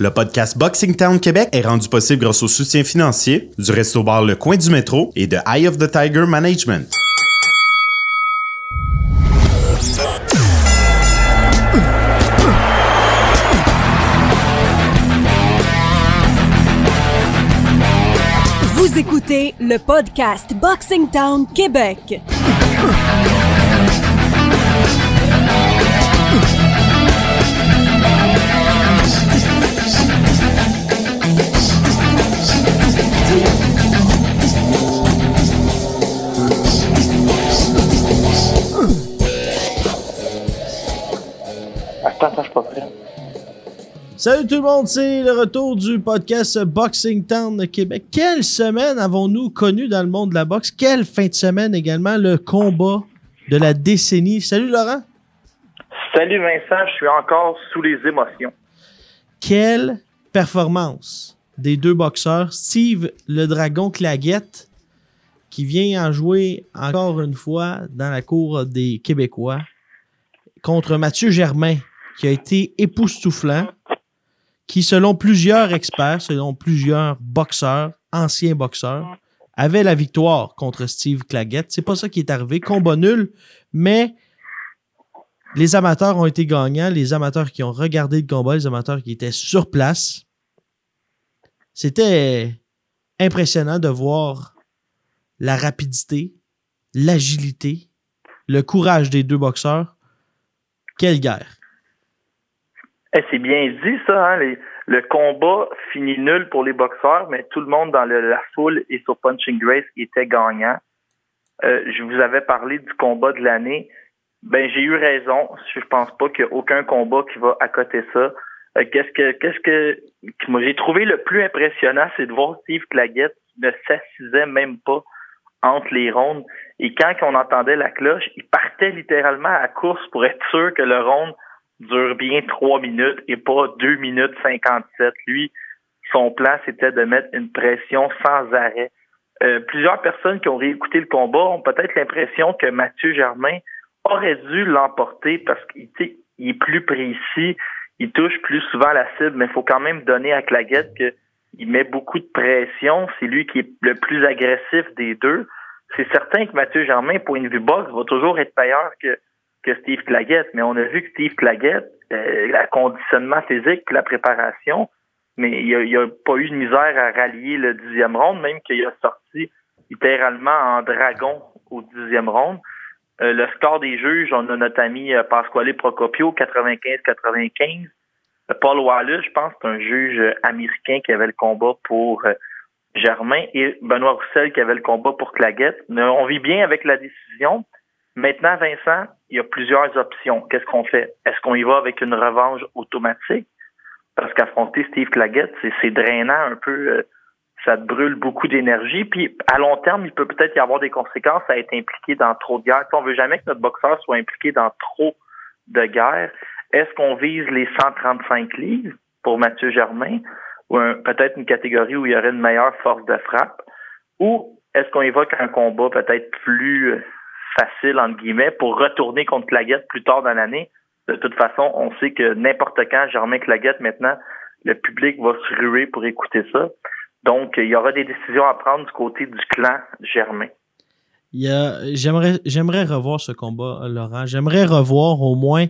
Le podcast Boxing Town Québec est rendu possible grâce au soutien financier du Resto Bar Le Coin du Métro et de Eye of the Tiger Management. Vous écoutez le podcast Boxing Town Québec. Attends, attends, je suis pas prêt. Salut tout le monde, c'est le retour du podcast Boxing Town Québec. Quelle semaine avons-nous connu dans le monde de la boxe? Quelle fin de semaine également, le combat de la décennie. Salut Laurent. Salut Vincent, je suis encore sous les émotions. Quelle performance des deux boxeurs. Steve le Dragon Claguette, qui vient en jouer encore une fois dans la cour des Québécois, contre Mathieu Germain, qui a été époustouflant, qui, selon plusieurs experts, selon plusieurs boxeurs, anciens boxeurs, avait la victoire contre Steve Claggett. C'est pas ça qui est arrivé. Combat nul, mais les amateurs ont été gagnants. Les amateurs qui ont regardé le combat, les amateurs qui étaient sur place. C'était impressionnant de voir la rapidité, l'agilité, le courage des deux boxeurs. Quelle guerre! Eh, c'est bien dit ça, hein? le combat finit nul pour les boxeurs, mais tout le monde dans la foule et sur Punching Grace était gagnant. Euh, je vous avais parlé du combat de l'année. Ben j'ai eu raison. Je pense pas qu'il y a aucun combat qui va accoter ça. Euh, qu'est-ce que qu'est-ce que moi j'ai trouvé le plus impressionnant, c'est de voir Steve Claggett qui ne s'assisait même pas entre les rondes. Et quand on entendait la cloche, il partait littéralement à course pour être sûr que le ronde dure bien trois minutes et pas deux minutes cinquante-sept. Lui, son plan, c'était de mettre une pression sans arrêt. Euh, plusieurs personnes qui ont réécouté le combat ont peut-être l'impression que Mathieu Germain aurait dû l'emporter parce qu'il il est plus précis, il touche plus souvent la cible, mais il faut quand même donner à Claguette que il met beaucoup de pression. C'est lui qui est le plus agressif des deux. C'est certain que Mathieu Germain, point de vue boxe, va toujours être meilleur que, que Steve Claggett. Mais on a vu que Steve Claggett, euh, le conditionnement physique la préparation, mais il a, il a pas eu de misère à rallier le dixième round, même qu'il a sorti littéralement en dragon au dixième round. Euh, le score des juges, on a notre ami euh, Pasquale Procopio, 95-95. Euh, Paul Wallace, je pense, c'est un juge euh, américain qui avait le combat pour Germain et Benoît Roussel qui avait le combat pour Claguette. On vit bien avec la décision. Maintenant, Vincent, il y a plusieurs options. Qu'est-ce qu'on fait? Est-ce qu'on y va avec une revanche automatique? Parce qu'affronter Steve Claggett, c'est drainant un peu. euh, ça te brûle beaucoup d'énergie. Puis à long terme, il peut peut-être y avoir des conséquences à être impliqué dans trop de guerres. On veut jamais que notre boxeur soit impliqué dans trop de guerres. Est-ce qu'on vise les 135 livres pour Mathieu Germain ou un- peut-être une catégorie où il y aurait une meilleure force de frappe? Ou est-ce qu'on évoque un combat peut-être plus euh, facile, entre guillemets, pour retourner contre Claguette plus tard dans l'année? De toute façon, on sait que n'importe quand, Germain Claguette, maintenant, le public va se ruer pour écouter ça. Donc, il y aura des décisions à prendre du côté du clan Germain. J'aimerais revoir ce combat, Laurent. J'aimerais revoir au moins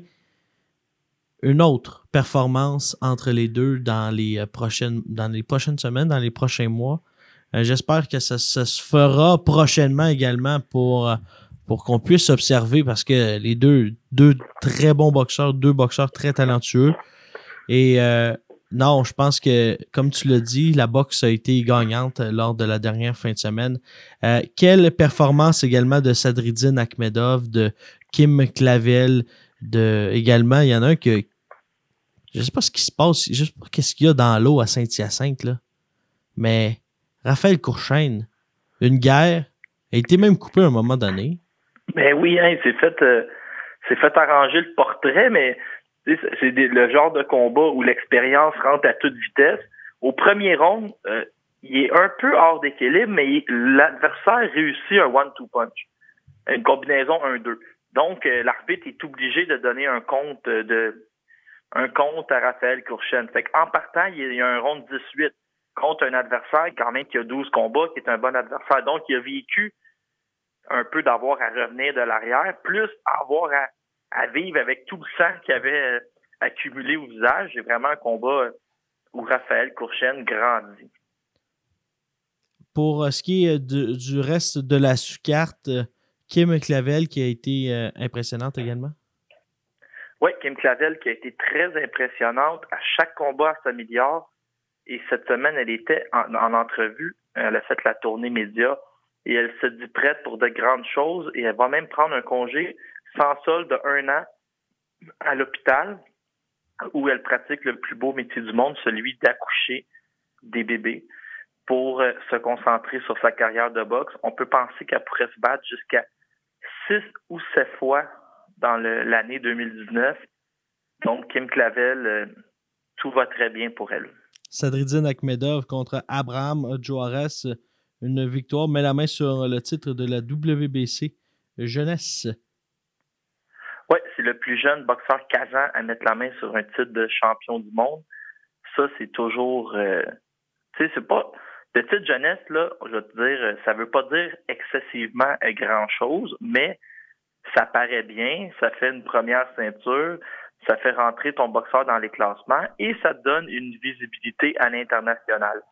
une autre performance entre les deux dans les euh, prochaines, dans les prochaines semaines, dans les prochains mois. Euh, J'espère que ça, ça se fera prochainement également pour, euh, pour qu'on puisse observer parce que les deux, deux très bons boxeurs, deux boxeurs très talentueux. Et euh, non, je pense que, comme tu l'as dit, la boxe a été gagnante lors de la dernière fin de semaine. Euh, quelle performance également de Sadridine Akhmedov, de Kim Clavel, de également, il y en a un que je sais pas ce qui se passe, je sais pas qu'est-ce qu'il y a dans l'eau à Saint-Hyacinthe, là. Mais Raphaël Courchaine, une guerre, a été même coupé à un moment donné. Ben oui, hein, il s'est fait, euh, s'est fait arranger le portrait, mais c'est c'est le genre de combat où l'expérience rentre à toute vitesse. Au premier round, euh, il est un peu hors d'équilibre, mais l'adversaire réussit un one-two punch, une combinaison 1-2. Donc, euh, l'arbitre est obligé de donner un compte euh, de un compte à Raphaël Courchen. Fait en partant, il y a un rond de 18 contre un adversaire quand même qui a 12 combats, qui est un bon adversaire. Donc, il a vécu un peu d'avoir à revenir de l'arrière, plus avoir à, vivre avec tout le sang qu'il avait euh, accumulé au visage. C'est vraiment un combat où Raphaël Courchen grandit. Pour euh, ce qui est du reste de la sous-carte, euh, Kim Clavel qui a été impressionnante également? Oui, Kim Clavel qui a été très impressionnante à chaque combat à sa milliard. Et cette semaine, elle était en, entrevue. Elle a fait la tournée média et elle se dit prête pour de grandes choses et elle va même prendre un congé sans solde de un an à l'hôpital où elle pratique le plus beau métier du monde, celui d'accoucher des bébés pour euh, se concentrer sur sa carrière de boxe. On peut penser qu'elle pourrait se battre jusqu'à six ou sept fois dans l'année 2019. Donc, Kim Clavel, euh, tout va très bien pour elle. Sadridine Akhmedov contre Abraham Juarez, une victoire, met la main sur le titre de la WBC jeunesse. Oui, c'est le plus jeune boxeur kazan à mettre la main sur un titre de champion du monde. Ça, c'est toujours. Euh, tu sais, c'est pas. Le titre jeunesse, là, je vais te dire, ça veut pas dire excessivement grand-chose, mais ça paraît bien, ça fait une première ceinture, ça fait rentrer ton boxeur dans les classements et ça donne une visibilité à l'international.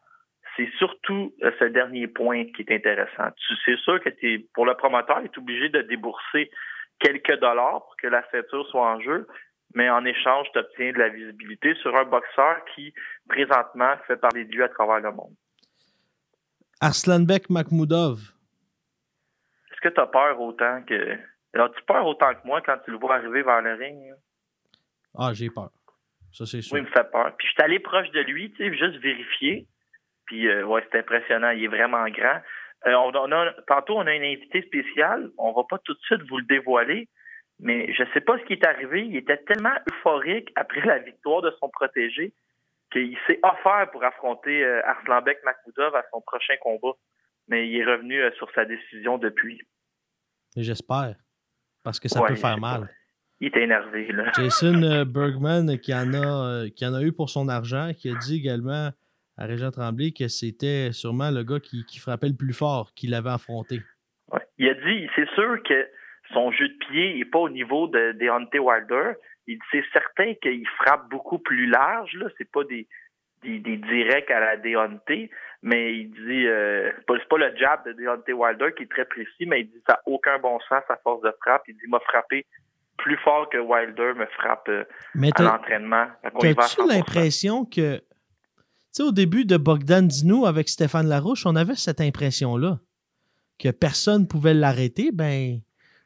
C'est surtout euh, ce dernier point qui est intéressant. C'est sûr que es, pour le promoteur, il est obligé de débourser quelques dollars pour que la ceinture soit en jeu, mais en échange, tu obtiens de la visibilité sur un boxeur qui, présentement, fait parler de lui à travers le monde. Arslanbek Makhmoudov. Est-ce que tu as peur autant que alors, tu peur autant que moi quand tu le vois arriver vers le ring? Ah, j'ai peur. Ça, c'est sûr. Oui, il me fait peur. Puis, je suis allé proche de lui, tu sais, juste vérifier. Puis, euh, ouais, c'est impressionnant. Il est vraiment grand. Euh, on, a, tantôt, on a une invité spéciale. On va pas tout de suite vous le dévoiler. Mais je sais pas ce qui est arrivé. Il était tellement euphorique après la victoire de son protégé qu'il s'est offert pour affronter euh, Arslanbek Makoudov à son prochain combat. Mais il est revenu euh, sur sa décision depuis. J'espère parce que ça peut faire mal. Il est énervé, là. Jason Bergman, qui en, a, qui en a eu pour son argent, qui a dit également à Régent Tremblay que c'était sûrement le gars qui, frappait le plus fort qu'il avait affronté. Ouais. Il a dit, c'est sûr que son jeu de pied n'est pas au niveau de Deontay Wilder. Il c'est certain qu'il frappe beaucoup plus large, là. C'est pas des, des, directs à la Deontay, mais il dit euh, c'est pas le jab de Deontay Wilder qui est très précis, mais il dit ça n'a aucun bon sens sa force de frappe. Il dit m'a frappé plus fort que Wilder me frappe euh, à l'entraînement. As-tu l'impression que sais, au début de Bogdan Dinou avec Stéphane Larouche, on avait cette impression-là que personne ne pouvait l'arrêter. Ben,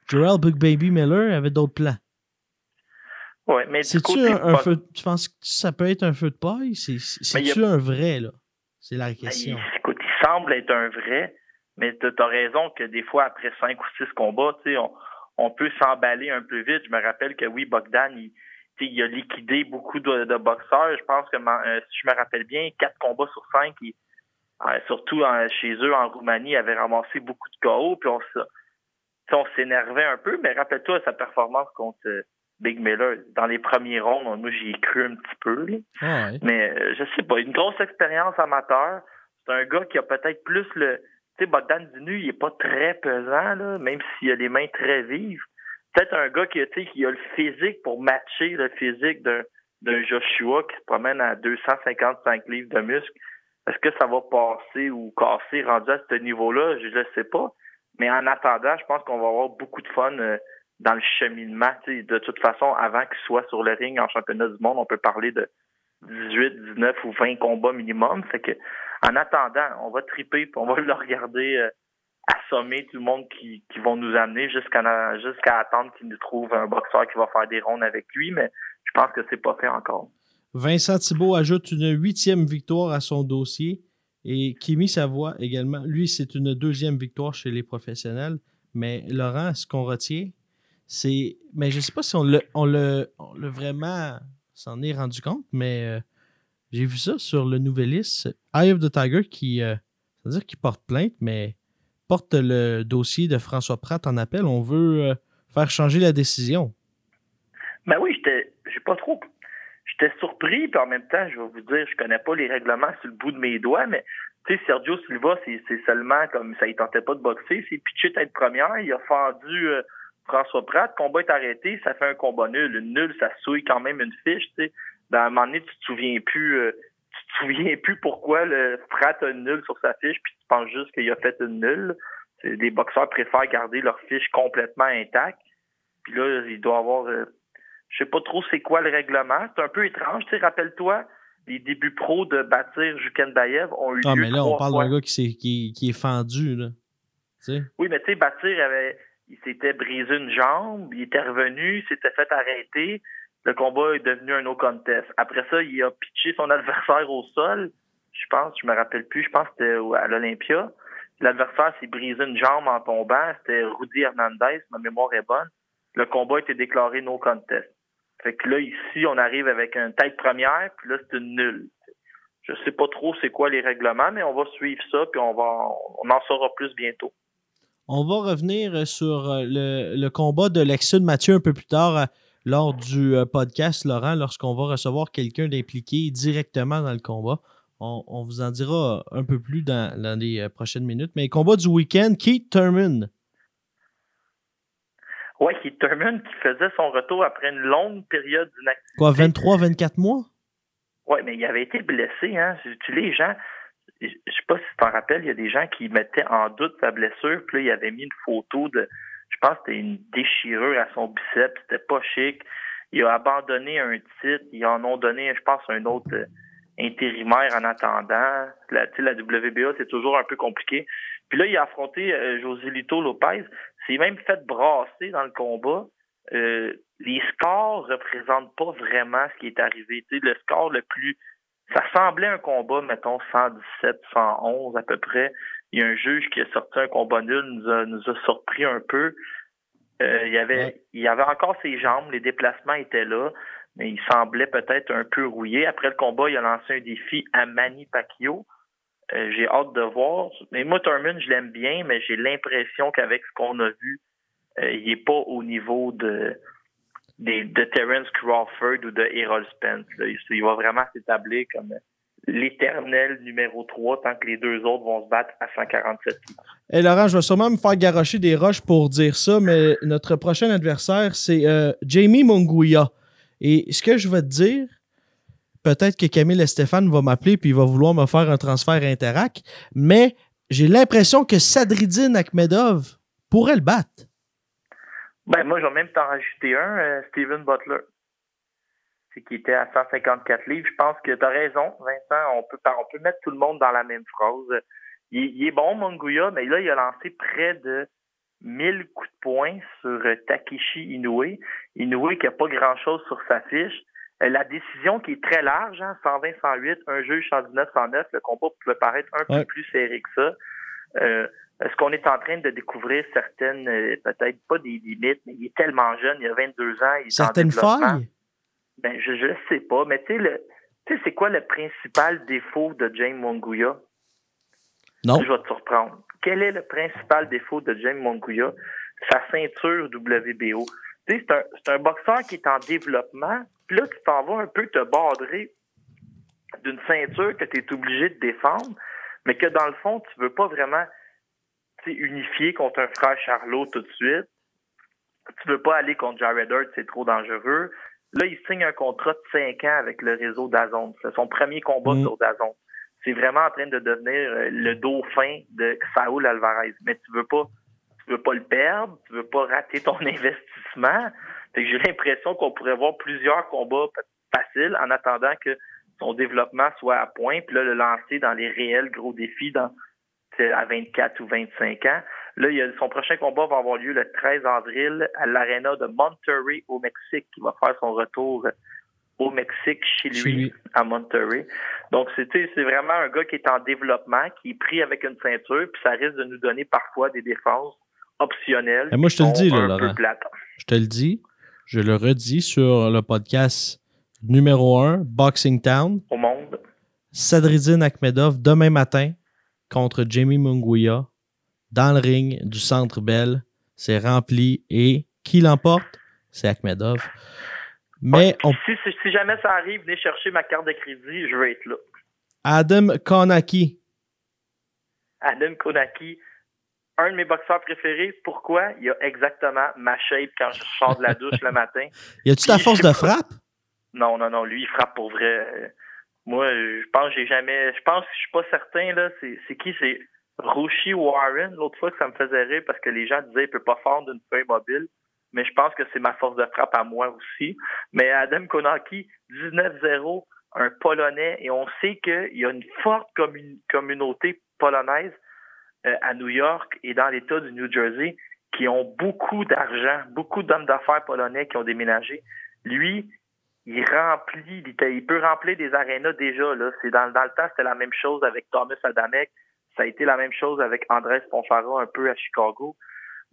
Joel Big Baby Miller avait d'autres plans. Ouais, mais C'est-tu un, feu Tu penses que ça peut être un feu de paille? C'est-tu un vrai, là? C'est la ben, question. Il, écoute, il semble être un vrai, mais tu as raison que des fois, après cinq ou six combats, on, on peut s'emballer un peu vite. Je me rappelle que oui, Bogdan, il, il a liquidé beaucoup de, boxeurs. Je pense que, euh, si je me rappelle bien, quatre combats sur cinq, euh, surtout chez eux en Roumanie, il avait ramassé beaucoup de KO, puis on, on s'énervait un peu, mais rappelle-toi sa performance contre euh, Big Miller, dans les premiers ronds, moi j'y ai cru un petit peu. Ah Mais euh, je sais pas, une grosse expérience amateur. C'est un gars qui a peut-être plus le. Tu sais, Bogdan Dinu, il est pas très pesant, là, même s'il a les mains très vives. Peut-être un gars qui, qui a le physique pour matcher le physique d'un, Joshua qui se promène à 255 livres de muscle. Est-ce que ça va passer ou casser rendu à ce niveau-là? Je ne sais pas. Mais en attendant, je pense qu'on va avoir beaucoup de fun. Euh, dans le cheminement. De toute façon, avant qu'il soit sur le ring en championnat du monde, on peut parler de 18, 19 ou 20 combats minimum. Fait que, en attendant, on va triper on va le regarder euh, assommer tout le monde qui, qui vont nous amener jusqu'à attendre qu'il nous trouve un boxeur qui va faire des rondes avec lui, mais je pense que c'est pas fait encore. Vincent Thibault ajoute une huitième victoire à son dossier et Kimi Savoie également. Lui, c'est une deuxième victoire chez les professionnels. Mais Laurent, ce qu'on retient, c'est. Mais je sais pas si on le, vraiment s'en est rendu compte, mais euh, j'ai vu ça sur le Nouvelliste. Eye of the Tiger qui. Euh, c'est-à-dire qu'il porte plainte, mais porte le dossier de François Pratt en appel. On veut euh, faire changer la décision. Ben oui, j'étais. J'ai pas trop. j'étais surpris, puis en même temps, je vais vous dire, je connais pas les règlements sur le bout de mes doigts, mais tu sais, Sergio Silva, c'est seulement comme ça, il tentait pas de boxer, c'est pitché tête première, il a fendu euh, François Pratt, le combat est arrêté, ça fait un combat nul. Une nul, ça souille quand même une fiche, tu sais. Dans un moment donné, tu te souviens plus, euh, te souviens plus pourquoi le Pratt a une nulle sur sa fiche, puis tu penses juste qu'il a fait une nulle. Des boxeurs préfèrent garder leur fiche complètement intacte. Puis là, il doit avoir, euh, je sais pas trop c'est quoi le règlement. C'est un peu étrange, tu sais, rappelle-toi, les débuts pro de bâtir Bayev ont eu ah, lieu mais là, on parle d'un gars qui, est, qui, qui est fendu, là. Oui, mais tu sais, Bâtir avait, il s'était brisé une jambe, il était revenu, il s'était fait arrêter. Le combat est devenu un no contest. Après ça, il a pitché son adversaire au sol. Je pense, je me rappelle plus, je pense que c'était à l'Olympia. L'adversaire s'est brisé une jambe en tombant. C'était Rudy Hernandez, ma mémoire est bonne. Le combat a été déclaré no contest. Fait que là, ici, on arrive avec une tête première, puis là, c'est une nulle. Je sais pas trop c'est quoi les règlements, mais on va suivre ça, puis on va on en saura plus bientôt. On va revenir sur euh, le, combat de Lexud Mathieu un peu plus tard lors du euh, podcast, Laurent, lorsqu'on va recevoir quelqu'un d'impliqué directement dans le combat. On, vous en dira un peu plus dans, les prochaines minutes. Mais combat du week-end, Keith Thurman. Oui, Keith Thurman qui faisait son retour après une longue période d'inactivité. Quoi, 23, 24 mois? Oui, mais il avait été blessé. Hein? Tu les gens, je sais pas si tu t'en rappelles, il y a des gens qui mettaient en doute sa blessure, puis là, il avait mis une photo de, je pense que c'était une déchirure à son biceps, c'était pas chic. Il a abandonné un titre, ils en ont donné, je pense, un autre euh, intérimaire en attendant. La, la WBA, c'est toujours un peu compliqué. Puis là, il a affronté euh, José Lito Lopez. C'est même fait brasser dans le combat. Euh, les scores représentent pas vraiment ce qui est arrivé. sais, le score le plus ça semblait un combat, mettons, 117, 111 à peu près. Il y a un juge qui a sorti un combat nul, nous a, nous a surpris un peu. Euh, il y avait il avait encore ses jambes, les déplacements étaient là, mais il semblait peut-être un peu rouillé. Après le combat, il a lancé un défi à Manny Pacquiao. Euh, j'ai hâte de voir. Mais moi, Thurman, je l'aime bien, mais j'ai l'impression qu'avec ce qu'on a vu, euh, il est pas au niveau de de Terence Crawford ou de Errol Spence. Il, va vraiment s'établir comme l'éternel numéro 3 tant que les deux autres vont se battre à 147 Et Laurent, je vais sûrement me faire garocher des roches pour dire ça, mais notre prochain adversaire, c'est euh, Jamie Munguia. Et ce que je vais te dire, peut-être que Camille et Stéphane vont m'appeler puis il va vouloir me faire un transfert Interac, mais j'ai l'impression que Sadridine Akhmedov pourrait le battre. Ben, moi, je vais même t'en rajouter un, euh, Steven Butler. Qui était à 154 livres. Je pense que tu as raison, Vincent. On peut, on peut mettre tout le monde dans la même phrase. Il, est bon, Monguya, mais là, il a lancé près de 1000 coups de poing sur euh, Takeshi Inoue. Inoue qui n'a pas grand-chose sur sa fiche. Euh, la décision qui est très large, hein, 120-108, un juge 119-109, le combat pouvait paraître un peu plus serré que ça. Euh, est-ce qu'on est en train de découvrir certaines, peut-être pas des limites, mais il est tellement jeune, il a 22 ans. Il est certaines failles? Ben, je ne sais pas, mais tu sais, c'est quoi le principal défaut de James Monguia? Non. Je vais te surprendre. Quel est le principal défaut de James Monguia? Sa ceinture WBO. Tu sais, c'est un, un boxeur qui est en développement, puis là, tu t'en vas un peu te bordrer d'une ceinture que tu es obligé de défendre, mais que dans le fond, tu veux pas vraiment unifié contre un frère Charlot tout de suite. Tu veux pas aller contre Jared Hurt, c'est trop dangereux. Là, il signe un contrat de 5 ans avec le réseau Dazon. C'est son premier combat mm. sur Dazon. C'est vraiment en train de devenir euh, le dauphin de Saul Alvarez. Mais tu veux pas, tu veux pas le perdre, tu veux pas rater ton investissement. j'ai l'impression qu'on pourrait voir plusieurs combats faciles en attendant que son développement soit à point, puis là, le lancer dans les réels gros défis dans, à 24 ou 25 ans. Là, il son prochain combat va avoir lieu le 13 avril à l'aréna de Monterrey au Mexique, qui va faire son retour au Mexique chez lui, à Monterrey. Donc, c'est vraiment un gars qui est en développement, qui est pris avec une ceinture, puis ça risque de nous donner parfois des défenses optionnelles. Et moi, je te le dis, là, Laurent. Je te le dis, je le redis sur le podcast numéro 1, Boxing Town. Au monde. Sadridine Akhmedov, demain matin, contre Jamie Munguia dans le ring du Centre Bell. C'est rempli et qui l'emporte? C'est Akhmedov. Mais on- si, si, si jamais ça arrive, venez chercher ma carte de crédit, je vais être là. Adam Konaki. Adam Konaki, un de mes boxeurs préférés. Pourquoi? Il a exactement ma shape quand je sors de la douche le matin. Y a-tu ta force de frappe? Non, non, non, lui, il frappe pour vrai. Moi, je pense que j'ai jamais. Je pense que je suis pas certain, là. C'est qui? C'est Roshi Warren, l'autre fois que ça me faisait rire parce que les gens disaient qu'il peut pas fendre d'une feuille mobile. Mais je pense que c'est ma force de frappe à moi aussi. Mais Adam Konaki, 19-0, un Polonais, et on sait qu'il y a une forte commu- communauté polonaise euh, à New York et dans l'État du New Jersey qui ont beaucoup d'argent, beaucoup d'hommes d'affaires polonais qui ont déménagé. Lui, il remplit, il, il peut remplir des arénas déjà. Là. C'est dans, dans le temps, c'était la même chose avec Thomas Adamek. Ça a été la même chose avec Andrés Ponfara un peu à Chicago.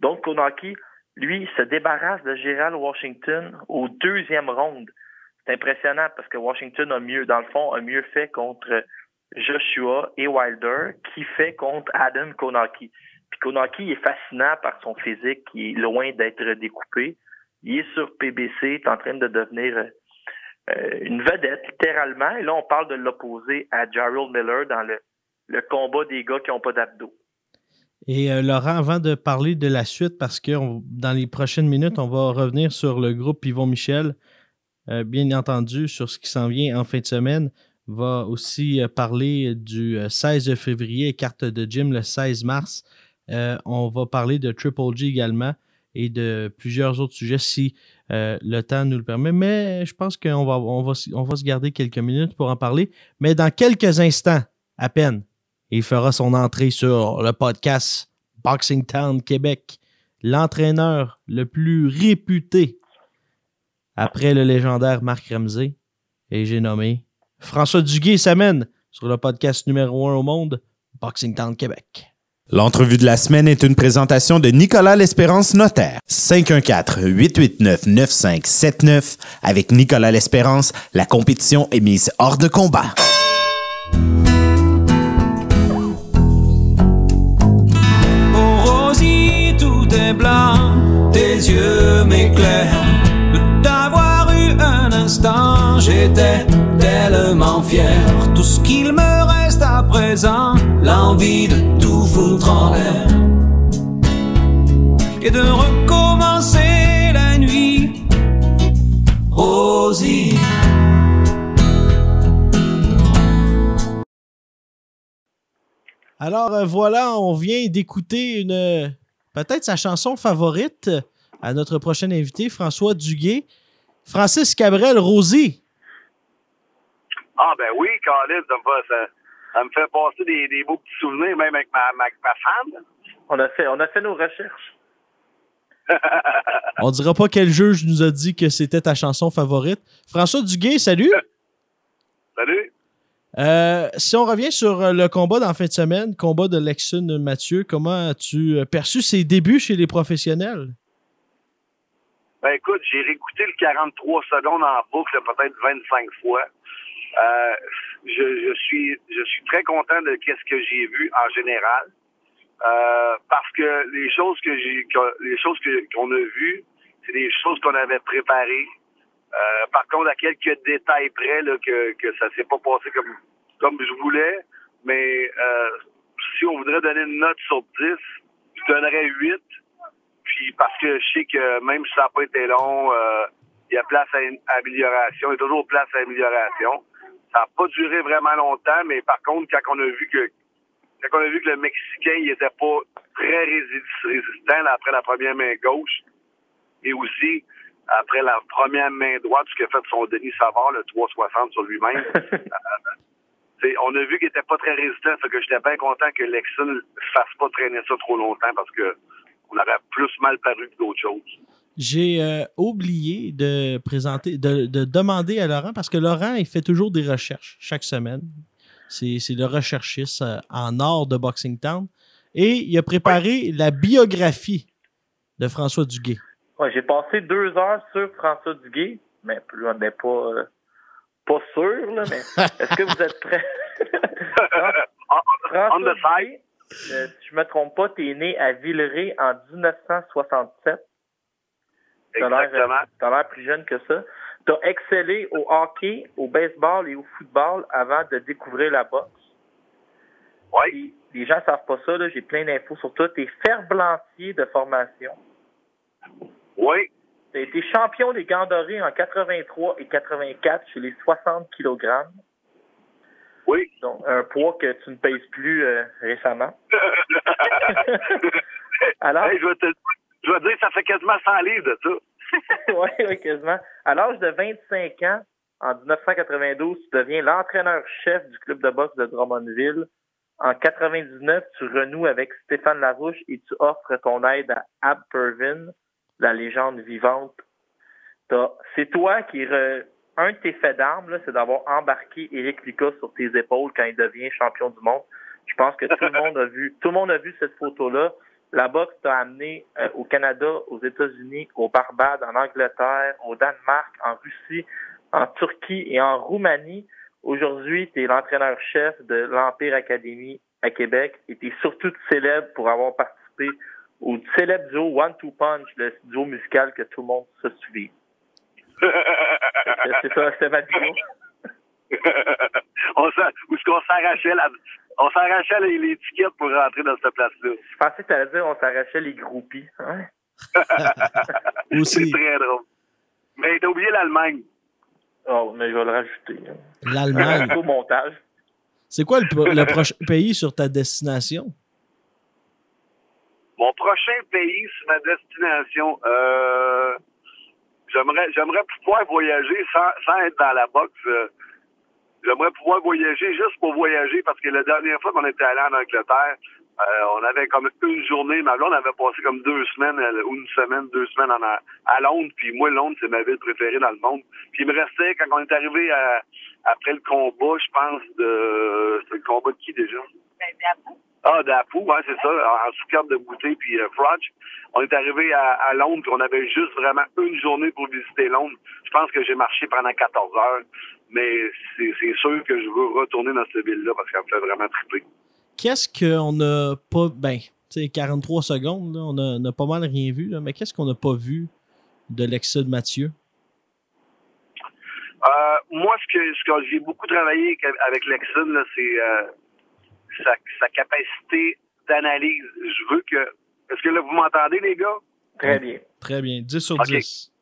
Donc, Konaki, lui, se débarrasse de Gerald Washington au deuxième round. C'est impressionnant parce que Washington a mieux, dans le fond, a mieux fait contre Joshua et Wilder qui fait contre Adam Konaki. Puis Konaki est fascinant par son physique qui est loin d'être découpé. Il est sur PBC, est en train de devenir euh, une vedette, littéralement. Et là, on parle de l'opposer à Jarrell Miller dans le, le combat des gars qui n'ont pas d'abdos. Et euh, Laurent, avant de parler de la suite, parce que dans les prochaines minutes, on va revenir sur le groupe Yvon Michel, euh, bien entendu, sur ce qui s'en vient en fin de semaine, va aussi euh, parler du euh, 16 février, carte de gym le 16 mars. On va parler de Triple G également et de plusieurs autres sujets si le temps nous le permet. Mais je pense qu'on va, on va, on va se garder quelques minutes pour en parler. Mais dans quelques instants, à peine, il fera son entrée sur le podcast Boxing Town Québec. L'entraîneur le plus réputé après le légendaire Marc Ramsey. Et j'ai nommé François Duguay s'amène sur le podcast numéro 1 au monde, Boxing Town Québec. L'entrevue de la semaine est une présentation de Nicolas L'Espérance Notaire. 514-889-9579. Avec Nicolas L'Espérance, la compétition est mise hors de combat. Blanc, tes yeux m'éclairent. De t'avoir eu un instant, j'étais tellement fier. Tout ce qu'il me reste à présent, l'envie de tout foutre en l'air. Et de recommencer la nuit. Rosie. Alors euh, voilà, on vient d'écouter une peut-être sa chanson favorite à notre prochain invité, François Duguay. Francis Cabrel Rosy. Ah ben oui, Colin, ça me fait, ça, ça me fait passer des, des beaux petits souvenirs, même avec ma, ma, ma femme. On a fait, on a fait nos recherches. On dira pas quel juge nous a dit que c'était ta chanson favorite. François Duguay, salut. Salut. Euh, si on revient sur euh, le combat d'en fin de semaine, combat de Lexon Mathieu, comment as-tu euh, perçu ses débuts chez les professionnels? Ben écoute, j'ai réécouté le 43 secondes en boucle peut-être 25 fois. Euh, je, suis je suis très content de qu'est-ce que j'ai vu en général. Euh, parce que les choses que j'ai les choses qu'on a vues, c'est des choses qu'on avait préparées. Euh, par contre, à quelques détails près là, que, que ça s'est pas passé comme comme je voulais, mais euh, si on voudrait donner une note sur 10, je donnerais 8. Puis parce que je sais que même si ça n'a pas été long, euh, il y a place à une amélioration, il y a toujours place à amélioration. Ça n'a pas duré vraiment longtemps, mais par contre, quand on a vu que quand on a vu que le Mexicain il était pas très rési- résistant là, après la première main gauche, et aussi après la première main droite, ce que fait son Denis Savard, le 360 sur lui-même. T'sais, on a vu qu'il était pas très résistant, fait que j'étais bien content que Lexon ne fasse pas traîner ça trop longtemps parce que on aurait plus mal paru que d'autres choses. J'ai euh, oublié de présenter, de, de demander à Laurent, parce que Laurent, il fait toujours des recherches chaque semaine. C'est c'est le recherchiste euh, en or de Boxing Town. Et il a préparé la biographie de François Duguay. Ouais, j'ai passé deux heures sur François Duguay, mais plus on n'est pas, euh, pas sûr, là, mais est-ce que vous êtes prêts? On François the side. Duguay, euh, si je me trompe pas, t'es né à Villeray en 1967. T'as l'air, Exactement. euh, t'as l'air plus jeune que ça. tu as excellé au hockey, au baseball et au football avant de découvrir la boxe. Oui. Les gens savent pas ça, là, j'ai plein d'infos sur toi. Tu es ferblantier de formation. Oui. Tu as été champion des gants dorés en 83 et 84 chez les 60 kg. Oui. Donc, un poids que tu ne pèses plus euh, récemment. Alors, Hey, je, vais te, je vais te dire, ça fait quasiment 100 livres de ça. oui, oui, quasiment. À l'âge de 25 ans, en 1992, tu deviens l'entraîneur-chef du club de boxe de Drummondville. En 99, tu renoues avec Stéphane Larouche et tu offres ton aide à Ab Pervin, la légende vivante. C'est toi qui... re- Un de tes faits d'armes, c'est d'avoir embarqué Eric Lucas sur tes épaules quand il devient champion du monde. Je pense que tout le monde a vu, tout le monde a vu cette photo-là. La boxe t'a amené euh, au Canada, aux États-Unis, au Barbade, en Angleterre, au Danemark, en Russie, en Turquie et en Roumanie. Aujourd'hui, tu es l'entraîneur-chef de l'Empire Academy à Québec et tu es surtout célèbre pour avoir participé au célèbre duo One Two Punch, le duo musical que tout le monde se souvient. C'est ça, c'est ma vidéo. on où est-ce qu'on s'arrachait la, on s'arrachait les, les tickets pour rentrer dans cette place-là? Je pensais que tu allais dire on s'arrachait les groupies. Hein? C'est très drôle. Mais t'as oublié l'Allemagne. Oh, mais je vais le rajouter. hein. l'Allemagne. Montage. C'est quoi le, le prochain pays sur ta destination? Mon prochain pays sur ma destination, euh, j'aimerais, j'aimerais pouvoir voyager sans, être dans la boxe. euh, j'aimerais pouvoir voyager juste pour voyager parce que la dernière fois qu'on était allé en Angleterre, euh, on avait comme une journée, ma blonde avait passé comme deux semaines, ou une semaine, deux semaines en, à Londres. Puis moi, Londres, c'est ma ville préférée dans le monde. Puis il me restait, quand on est arrivé à- après le combat, je pense, de... C'était le combat de qui déjà? Ah, d'Apu, ouais, c'est ça, en, en sous-carte de bouteille puis euh. On est arrivé à, à Londres, puis on avait juste vraiment une journée pour visiter Londres. Je pense que j'ai marché pendant 14 heures, mais c'est sûr que je veux retourner dans cette ville-là parce qu'elle me fait vraiment triper. Qu'est-ce qu'on n'a pas. Ben, tu sais, 43 secondes, là, on, a, on a pas mal rien vu, là, mais qu'est-ce qu'on n'a pas vu de l'exode Mathieu? Euh, moi, ce que, ce que j'ai beaucoup travaillé avec Lexon, c'est euh, sa, sa capacité d'analyse. Je veux que... Est-ce que là, vous m'entendez, les gars? Très bien. Très bien. 10 sur Ok. 10.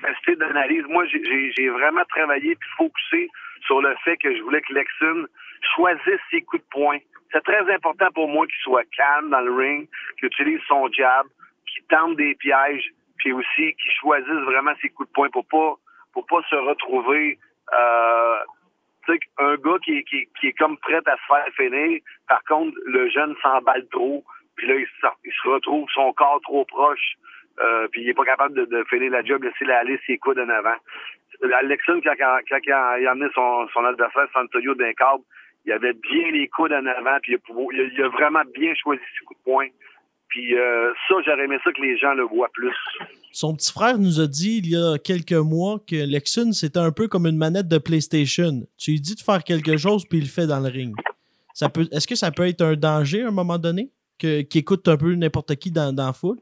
capacité d'analyse. Moi, j'ai vraiment travaillé puis focusé sur le fait que je voulais que Lexon choisisse ses coups de poing. C'est très important pour moi qu'il soit calme dans le ring, qu'il utilise son jab, qu'il tente des pièges, puis aussi qu'il choisisse vraiment ses coups de poing pour pas pour pas se retrouver euh, tu sais, un gars qui, est- qui, qui est comme prêt à se faire finir. Par contre, le jeune s'emballe trop, puis là, il se, retrouve son corps trop proche, euh, puis il est pas capable de, de finir la job, laisser aller ses coudes en avant. Alexon, quand, quand, quand il a amené son, son adversaire Santoyo d'un câble, il avait bien les coudes en avant, puis il a- il a vraiment bien choisi ses coups de poing. Puis euh, ça, j'aurais aimé ça que les gens le voient plus. Son petit frère nous a dit il y a quelques mois que Lexun, c'était un peu comme une manette de PlayStation. Tu lui dis de faire quelque chose, puis il le fait dans le ring. Ça peut, est-ce que ça peut être un danger à un moment donné? Que, qu'il écoute un peu n'importe qui dans, dans la foule?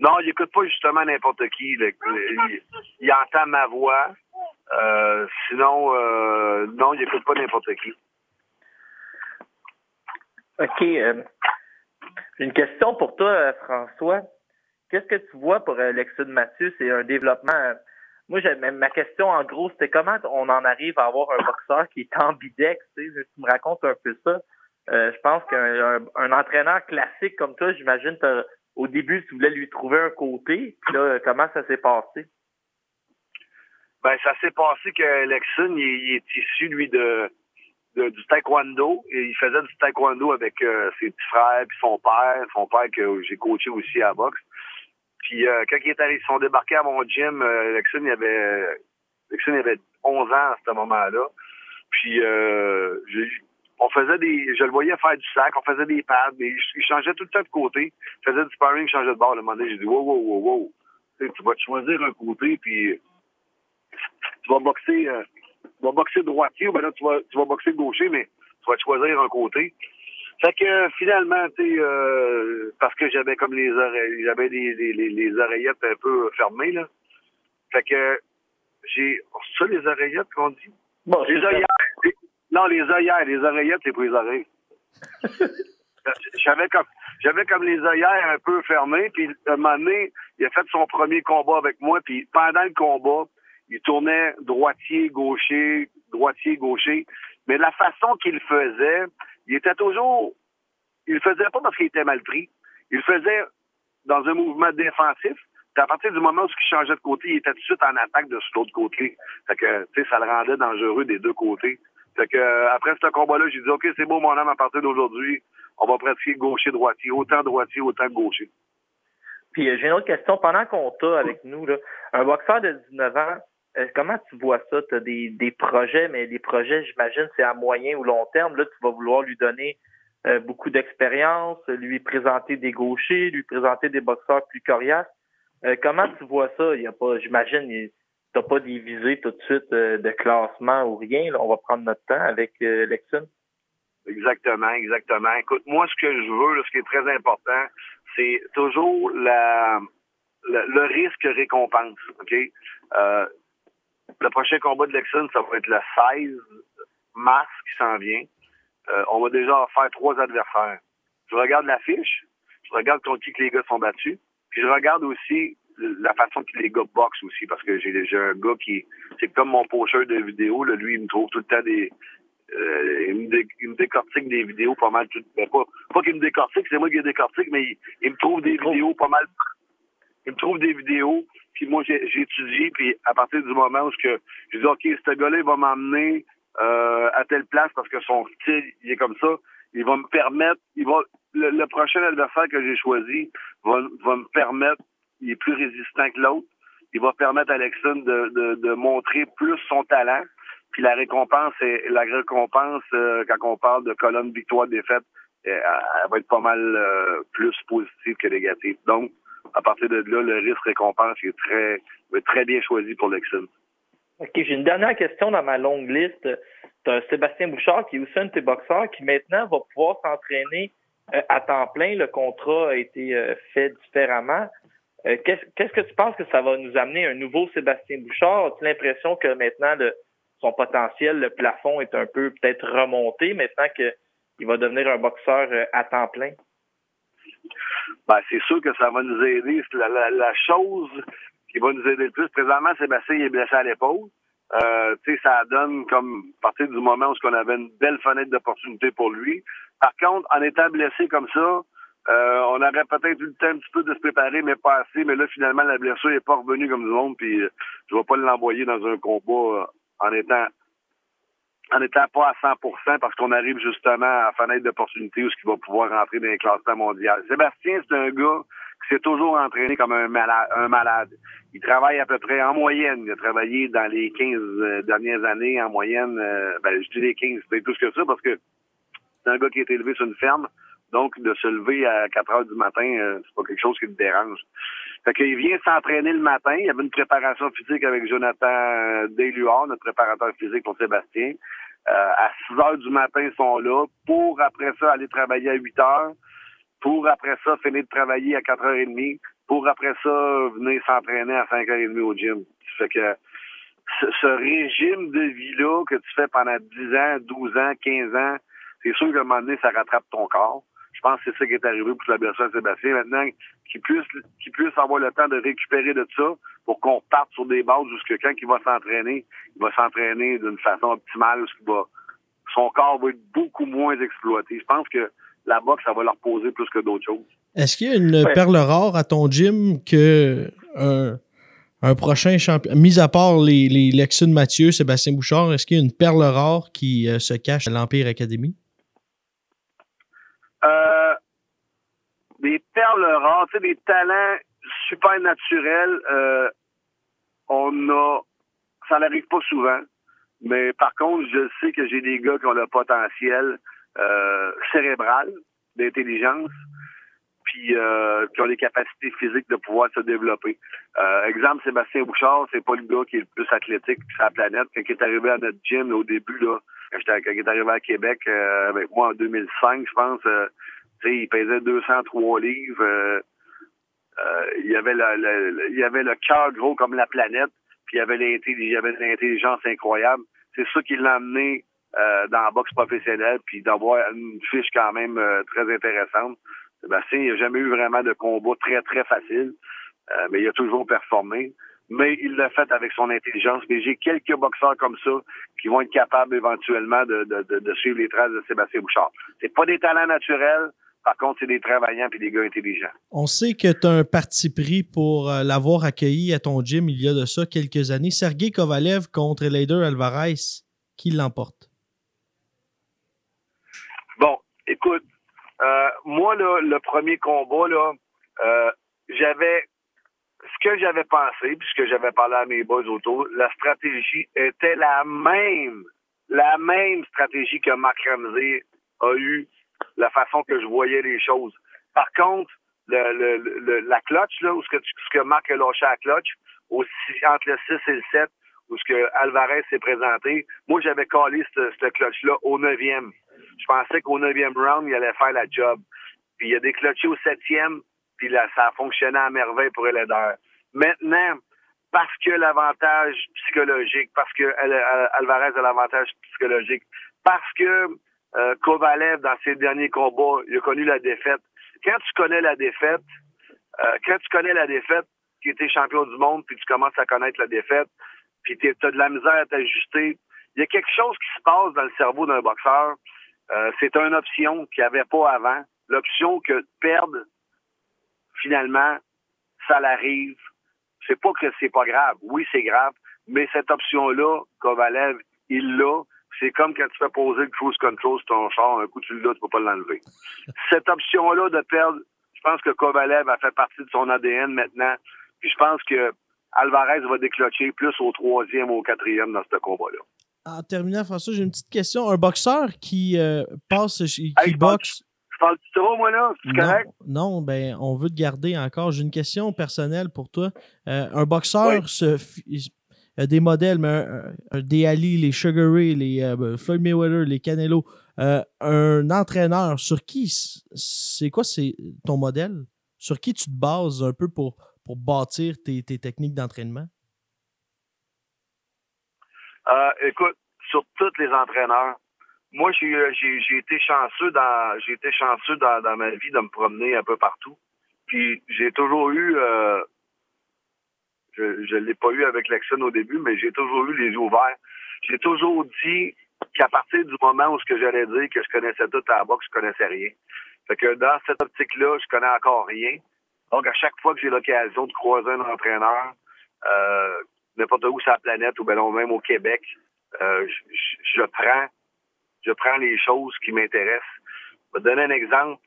Non, il écoute pas justement n'importe qui. Il, il entend ma voix. Euh, sinon, euh, non, il écoute pas n'importe qui. OK. Une question pour toi, euh, François. Qu'est-ce que tu vois pour euh, Lexus Mathieu? C'est un développement. euh, Moi, ma question, en gros, c'était comment on en arrive à avoir un boxeur qui est ambidex? Tu me racontes un peu ça. Euh, je pense qu'un un, un entraîneur classique comme toi, j'imagine, au début, tu voulais lui trouver un côté. Puis là, comment ça s'est passé? Ben, ça s'est passé que Lexon, il est issu, lui, de, du taekwondo. Et il faisait du taekwondo avec euh, ses petits frères, puis son père, son père que j'ai coaché aussi à boxe. Puis euh, quand ils, est allé- ils sont débarqués à mon gym, euh, Lexon, il avait, il avait 11 ans à ce moment-là. Puis on faisait des, je le voyais faire du sac, on faisait des pads, mais il, il changeait tout le temps de côté. Il faisait du sparring, il changeait de bord. Un moment donné, j'ai dit, wow, wow, wow, wow. Tu tu vas te choisir un côté, puis tu vas boxer, tu vas boxer droitier, ou ben là, tu vas, tu vas boxer gaucher, mais tu vas te choisir un côté. Fait que euh, finalement, tu sais, euh, parce que j'avais comme les oreilles, j'avais les, les, les, les oreillettes un peu fermées, là. Fait que j'ai. Ça, les oreillettes qu'on dit? Bon, Les. Les- Non, les œillères. Les oreillettes, c'est pour les oreilles. J'avais comme, j'avais comme les œillères un peu fermées, puis à un moment donné, il a fait son premier combat avec moi, puis pendant le combat, il tournait droitier, gaucher, droitier, gaucher. Mais la façon qu'il faisait, il était toujours, il le faisait pas parce qu'il était mal pris. Il le faisait dans un mouvement défensif. Puis à partir du moment où il changeait de côté, il était tout de suite en attaque de l'autre côté. Fait que, tu sais, ça le rendait dangereux des deux côtés. Fait que, après ce combat-là, j'ai dit, OK, c'est beau, mon homme, à partir d'aujourd'hui, on va pratiquer gaucher-droitier, autant droitier, autant gaucher. Puis euh, j'ai une autre question. Pendant qu'on t'a avec nous, là, un boxeur de 19 ans, comment tu vois ça? Tu as des, des projets, mais les projets, j'imagine, c'est à moyen ou long terme. Là, tu vas vouloir lui donner euh, beaucoup d'expérience, lui présenter des gauchers, lui présenter des boxeurs plus coriaces. Euh, comment tu vois ça? Il y a pas, j'imagine, il- t'as pas des visées tout de suite euh, de classement ou rien. On va prendre notre temps avec euh, Lexon. Exactement, exactement. Écoute, moi, ce que je veux, là, ce qui est très important, c'est toujours la, le, le risque récompense. OK? Euh, le prochain combat de Lexon, ça va être le 16 mars qui s'en vient. Euh, on va déjà faire trois adversaires. Je regarde l'affiche, je regarde contre qui que les gars sont battus, puis je regarde aussi la façon que les gars boxent aussi, parce que j'ai j'ai un gars qui, c'est comme mon pocheur de vidéos, là, lui, il me trouve tout le temps des, euh, il, me dé- il me décortique des vidéos pas mal. Tout, ben, pas pas qu'il me décortique, c'est moi qui les décortique, mais il, il me trouve des vidéos pas mal. Il me trouve des vidéos, puis moi j'étudie, puis à partir du moment où je dis OK, ce gars-là, il va m'emmener euh, à telle place parce que son style, il est comme ça. Il va me permettre, il va le, le prochain adversaire que j'ai choisi va, va me permettre, il est plus résistant que l'autre. Il va permettre à Alexon de, de, de montrer plus son talent. Puis la récompense, est, la récompense, euh, quand on parle de colonne victoire-défaite, euh, elle, elle va être pas mal euh, plus positive que négative. Donc, à partir de là, le risque récompense est très, très bien choisi pour Lexon. OK, j'ai une dernière question dans ma longue liste. Tu as Sébastien Bouchard, qui est aussi un de tes boxeurs, qui maintenant va pouvoir s'entraîner euh, à temps plein. Le contrat a été euh, fait différemment. Euh, Qu'est-ce que tu penses que ça va nous amener un nouveau Sébastien Bouchard? As-tu l'impression que maintenant, son potentiel, le plafond est un peu peut-être remonté maintenant qu'il va devenir un boxeur à temps plein? Ben, c'est sûr que ça va nous aider. La, la, la chose qui va nous aider le plus, présentement, Sébastien est blessé à l'épaule. Euh, ça donne comme à partir du moment où on avait une belle fenêtre d'opportunité pour lui. Par contre, en étant blessé comme ça, euh, on aurait peut-être eu le temps un petit peu de se préparer, mais pas assez. Mais là, finalement, la blessure n'est pas revenue comme du monde, puis euh, je vais pas l'envoyer dans un combat euh, en étant en étant pas à 100% parce qu'on arrive justement à la fenêtre d'opportunité où ce qui va pouvoir rentrer dans les classements mondiaux. Sébastien, c'est un gars qui s'est toujours entraîné comme un malade. Il travaille à peu près en moyenne. Il a travaillé dans les 15 euh, dernières années en moyenne. euh, ben, je dis les 15, c'est plus que ça parce que c'est un gars qui été élevé sur une ferme. Donc, de se lever à 4 heures du matin, euh, c'est pas quelque chose qui le dérange. Fait qu'il vient s'entraîner le matin. Il y avait une préparation physique avec Jonathan euh, Desluard, notre préparateur physique pour Sébastien. Euh, à 6 heures du matin, ils sont là pour après ça aller travailler à 8 heures, pour après ça finir de travailler à 4h30, pour après ça venir s'entraîner à 5h30 au gym. Fait que ce régime de vie-là que tu fais pendant 10 ans, 12 ans, 15 ans, c'est sûr qu'à un moment donné, ça rattrape ton corps. Je pense que c'est ça qui est arrivé pour la blessure à Sébastien. Maintenant, qu'il puisse, qu'il puisse avoir le temps de récupérer de ça pour qu'on parte sur des bases où que quand il va s'entraîner, il va s'entraîner d'une façon optimale, où va, son corps va être beaucoup moins exploité. Je pense que la boxe, ça va leur poser plus que d'autres choses. Est-ce qu'il y a une Ouais. perle rare à ton gym que un, un prochain champion, mis à part les, les Lexun Mathieu, Sébastien Bouchard, est-ce qu'il y a une perle rare qui euh, se cache à l'Empire Academy? Euh, des perles rares, tu sais, des talents super naturels, euh, on a, ça n'arrive pas souvent. Mais par contre, je sais que j'ai des gars qui ont le potentiel euh, cérébral, d'intelligence, puis euh, qui ont les capacités physiques de pouvoir se développer. Euh, exemple, Sébastien Bouchard, c'est pas le gars qui est le plus athlétique sur la planète. Quand il est arrivé à notre gym au début, là, quand, quand il est arrivé à Québec avec moi en 2005, je pense, il pesait 203 livres. euh, euh, il avait le, cœur gros comme la planète. puis il avait l'intelli- il avait une intelligence incroyable. C'est ça qui l'a amené euh, dans la boxe professionnelle, puis d'avoir une fiche quand même très intéressante. Sébastien, il n'a jamais eu vraiment de combat très, très facile, mais il a toujours performé. Mais il l'a fait avec son intelligence. Mais j'ai quelques boxeurs comme ça qui vont être capables éventuellement de, de suivre les traces de Sébastien Bouchard. C'est pas des talents naturels, par contre, c'est des travaillants puis des gars intelligents. On sait que tu as un parti pris pour euh, l'avoir accueilli à ton gym il y a de ça quelques années. Sergei Kovalev contre Leider Alvarez. Qui l'emporte? Bon, écoute, euh, moi, là, le premier combat, là, euh, j'avais ce que j'avais pensé, puis ce que j'avais parlé à mes boys autour, la stratégie était la même, la même stratégie que Marc Ramsey a eu, la façon que je voyais les choses. Par contre, le, le, le- la clutch, là, où ce que, ce que Marc a lâché à la clutch, au six- entre le 6 et le 7, où ce que Alvarez s'est présenté, moi, j'avais collé ce, ce clutch-là au 9e. Je pensais qu'au 9e round, il allait faire la job. Puis il a déclenché au 7e, puis là, ça a fonctionné à merveille pour Eleder. Maintenant, parce que l'avantage psychologique, parce que Al- Al- Alvarez a l'avantage psychologique, parce que euh, Kovalev, dans ses derniers combats, il a connu la défaite. Quand tu connais la défaite, euh, quand tu connais la défaite, qui était champion du monde, puis tu commences à connaître la défaite, puis tu as de la misère à t'ajuster, il y a quelque chose qui se passe dans le cerveau d'un boxeur. Euh, c'est une option qu'il n'y avait pas avant. L'option que perdre, finalement, ça l'arrive. C'est pas que c'est pas grave. Oui, c'est grave. Mais cette option-là, Kovalev, il l'a. C'est comme quand tu fais poser le cruise control sur ton char, un coup tu l'as, tu peux pas l'enlever. Cette option-là de perdre, je pense que Kovalev a fait partie de son ADN maintenant. Puis je pense que Alvarez va déclencher plus au troisième ou au quatrième dans ce combat-là. En terminant, François, j'ai une petite question. Un boxeur qui euh, passe, chez- qui Hey, boxe? Je parle du trop, moi, là? C'est correct? non, ben, on veut te garder encore. J'ai une question personnelle pour toi. Euh, un boxeur Oui. se des modèles, mais des Ali, les Sugar Ray, les euh, Floyd Mayweather, les Canelo, euh, un entraîneur, sur qui c'est quoi c'est ton modèle? Sur qui tu te bases un peu pour, pour bâtir tes, tes techniques d'entraînement? Euh, écoute, sur tous les entraîneurs, moi, euh, j'ai été chanceux dans, j'ai été chanceux dans, dans ma vie de me promener un peu partout. Puis j'ai toujours eu, euh, je, je l'ai pas eu avec Lexon au début, mais j'ai toujours eu les yeux ouverts. J'ai toujours dit qu'à partir du moment où ce que j'allais dire que je connaissais tout à la boxe, je connaissais rien. Fait que dans cette optique-là, je connais encore rien. Donc, à chaque fois que j'ai l'occasion de croiser un entraîneur, euh, n'importe où sur la planète ou ben non, même au Québec, euh, je, je- je prends je prends les choses qui m'intéressent. Je vais te donner un exemple.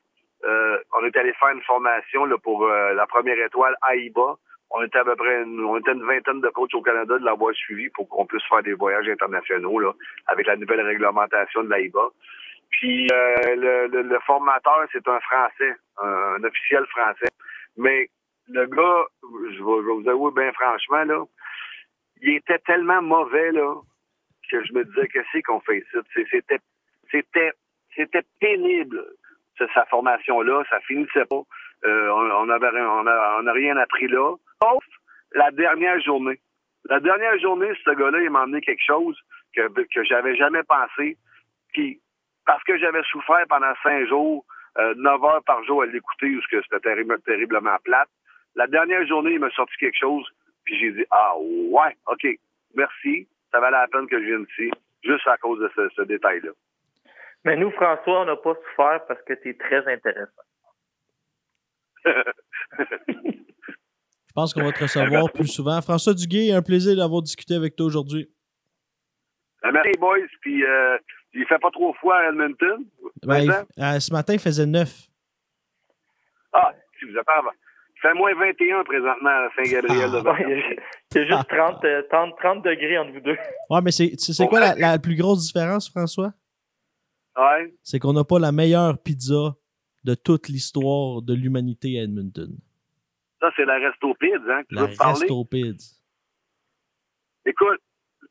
Euh, on est allé faire une formation là, pour euh, la première étoile AIBA. On était à peu près une, on était une vingtaine de coachs au Canada de l'avoir suivi pour qu'on puisse faire des voyages internationaux là, avec la nouvelle réglementation de l'AIBA. Puis euh, le, le- le formateur, c'est un Français, un, officiel français. Mais le gars, je vais, je vais vous avouer bien franchement, là, il était tellement mauvais, là, que je me disais que c'est qu'on fait ici? C'était, c'était, pénible, sa formation-là. Ça finissait pas. Euh, on, rien- on on a rien appris là. Sauf la dernière journée. La dernière journée, ce gars-là, il m'a emmené quelque chose que, que j'avais jamais pensé. Puis, parce que j'avais souffert pendant cinq jours, euh, neuf heures par jour à l'écouter, parce que c'était terrible- terriblement plate. La dernière journée, il m'a sorti quelque chose, puis j'ai dit, ah ouais, OK, merci, ça valait la peine que je vienne ici, juste à cause de ce, ce détail-là. Mais nous, François, on n'a pas souffert parce que tu es très intéressant. Je pense qu'on va te recevoir plus souvent. François Duguay, un plaisir d'avoir discuté avec toi aujourd'hui. Euh, Merci, boys, puis euh, il fait pas trop froid à Edmonton. Ben, il- euh, ce matin, il faisait 9. Ah, si vous êtes Il fait moins 21 présentement à Saint-Gabriel. Ah. A juste 30, euh, 30, 30 degrés entre vous deux. Ouais, mais c'est c'est c'est quoi la, la plus grosse différence, François? Ouais. C'est qu'on n'a pas la meilleure pizza de toute l'histoire de l'humanité à Edmonton. Ça, c'est la Resto Pids, hein, que tu La veux parler? Écoute,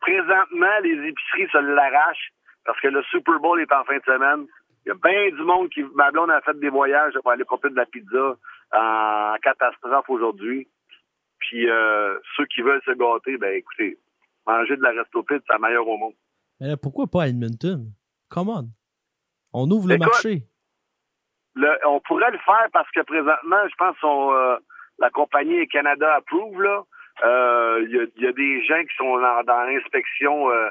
présentement, les épiceries se l'arrachent parce que le Super Bowl est en fin de semaine. Il y a bien du monde qui. Ma blonde a fait des voyages pour aller porter de la pizza en catastrophe aujourd'hui. Puis euh, ceux qui veulent se gâter, ben écoutez, manger de la restopite, c'est la meilleure au monde. Mais là, pourquoi pas à Edmonton? Come on. On ouvre le marché. Le- on pourrait le faire parce que présentement, je pense que la compagnie est Canada Approve. là. Euh, Il y, a, il y a des gens qui sont dans, dans l'inspection, euh,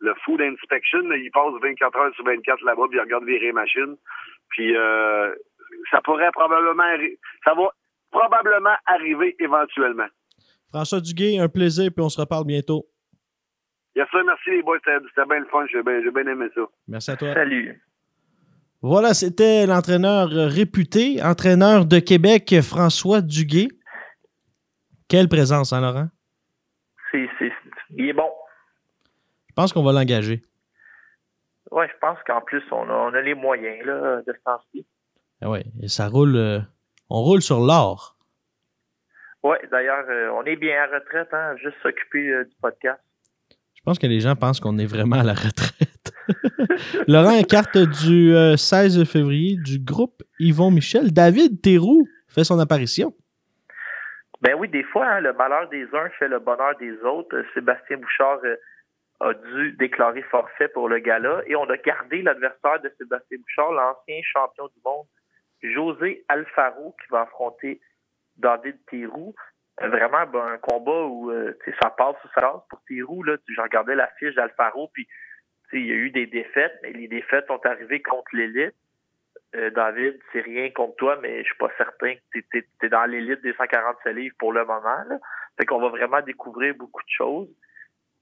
le food inspection. là, Ils passent 24 heures sur 24 là-bas, puis ils regardent virer les machines. Puis euh, ça pourrait probablement ça va probablement arriver éventuellement. François Duguay, un plaisir, puis on se reparle bientôt. Yes, sir, merci les boys, c'était bien le fun, j'ai bien, j'ai bien aimé ça. Merci à toi. Salut. Voilà, c'était l'entraîneur réputé, entraîneur de Québec, François Duguay. Quelle présence, hein, Laurent? C'est, c'est, il est bon. Je pense qu'on va l'engager. Ouais, je pense qu'en plus, on a, on a les moyens là, de ce temps-ci. Ah ouais, et ça roule. euh, on roule sur l'or. Ouais, d'ailleurs, euh, on est bien à retraite, hein, juste s'occuper euh, du podcast. Je pense que les gens pensent qu'on est vraiment à la retraite. Laurent, carte du euh, 16 février du groupe Yvon Michel. David Théroux fait son apparition. Ben oui, des fois, hein, le malheur des uns fait le bonheur des autres. Euh, Sébastien Bouchard euh, a dû déclarer forfait pour le gala et on a gardé l'adversaire de Sébastien Bouchard, l'ancien champion du monde, José Alfaro, qui va affronter David Théroux. Euh, Vraiment ben, un combat où euh, ça passe ou ça passe pour Théroux. Là, Tu- je regardais la fiche d'Alfaro, puis il y a eu des défaites, mais les défaites sont arrivées contre l'élite. Euh, David, c'est rien contre toi, mais je suis pas certain que tu es, dans l'élite des 147 livres pour le moment. Là. Fait qu'on va vraiment découvrir beaucoup de choses.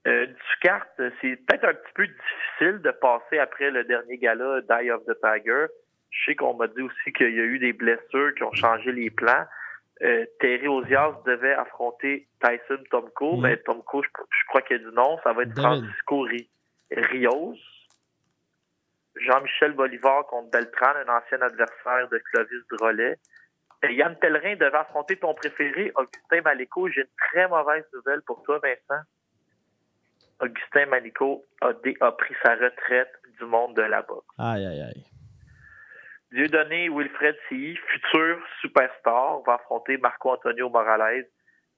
Euh, Ducarte, c'est peut-être un petit peu difficile de passer après le dernier gala Die of the Tiger. Je sais qu'on m'a dit aussi qu'il y a eu des blessures qui ont changé les plans. Euh, Terry Ozias devait affronter Tyson Tomko, mais Tomko, je, je crois qu'il a dit non. Ça va être David. Francisco Ri- Rios. Jean-Michel Bolivar contre Beltran, un ancien adversaire de Clovis Drolet. Et Yann Pellerin devait affronter ton préféré, Augustin Maléco. J'ai une très mauvaise nouvelle pour toi, Vincent. Augustin Maléco a, a pris sa retraite du monde de la boxe. Aïe, aïe, aïe. Dieudonné Wilfred Silly, futur superstar, va affronter Marco Antonio Morales.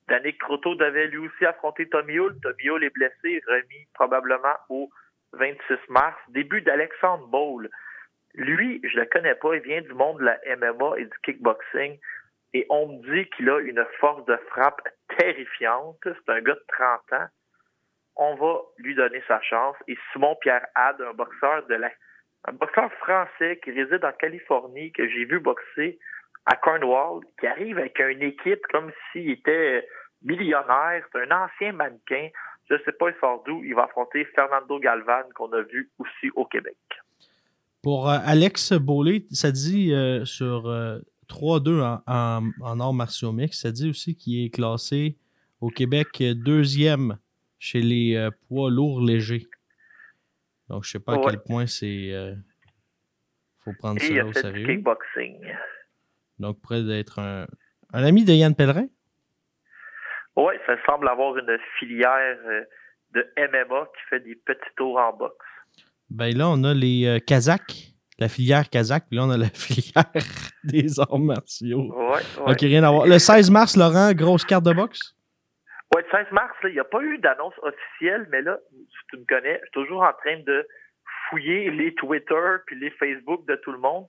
Danick Croteau devait lui aussi affronter Tommy Hull. Tommy Hull est blessé, remis probablement au 26 mars. Début d'Alexandre Bowl. Lui, je le connais pas, il vient du monde de la MMA et du kickboxing. Et on me dit qu'il a une force de frappe terrifiante. C'est un gars de 30 ans. On va lui donner sa chance. Et Simon-Pierre Had, un boxeur de la un boxeur français qui réside en Californie, que j'ai vu boxer à Cornwall, qui arrive avec une équipe comme s'il était millionnaire. C'est un ancien mannequin. Je sais pas, il sort d'où. Il va affronter Fernando Galvan, qu'on a vu aussi au Québec. Pour euh, Alex Beaulé, ça dit euh, sur euh, 3-2 en, en, en arts martiaux mix, ça dit aussi qu'il est classé au Québec euh, deuxième chez les euh, poids lourds légers. Donc, je sais pas à quel point c'est. euh, faut prendre Et il ça a au fait du sérieux. kickboxing. Donc, près d'être un, un ami de Yann Pellerin. Oui, ça semble avoir une filière euh, de MMA qui fait des petits tours en boxe. Ben là, on a les euh, Kazakhs, la filière Kazakh, puis là, on a la filière des arts martiaux. Ouais, ouais. Ok, rien à voir. Le 16 mars, Laurent, grosse carte de boxe? Ouais, le 16 mars, il n'y a pas eu d'annonce officielle, mais là, si tu me connais, je suis toujours en train de fouiller les Twitter puis les Facebook de tout le monde.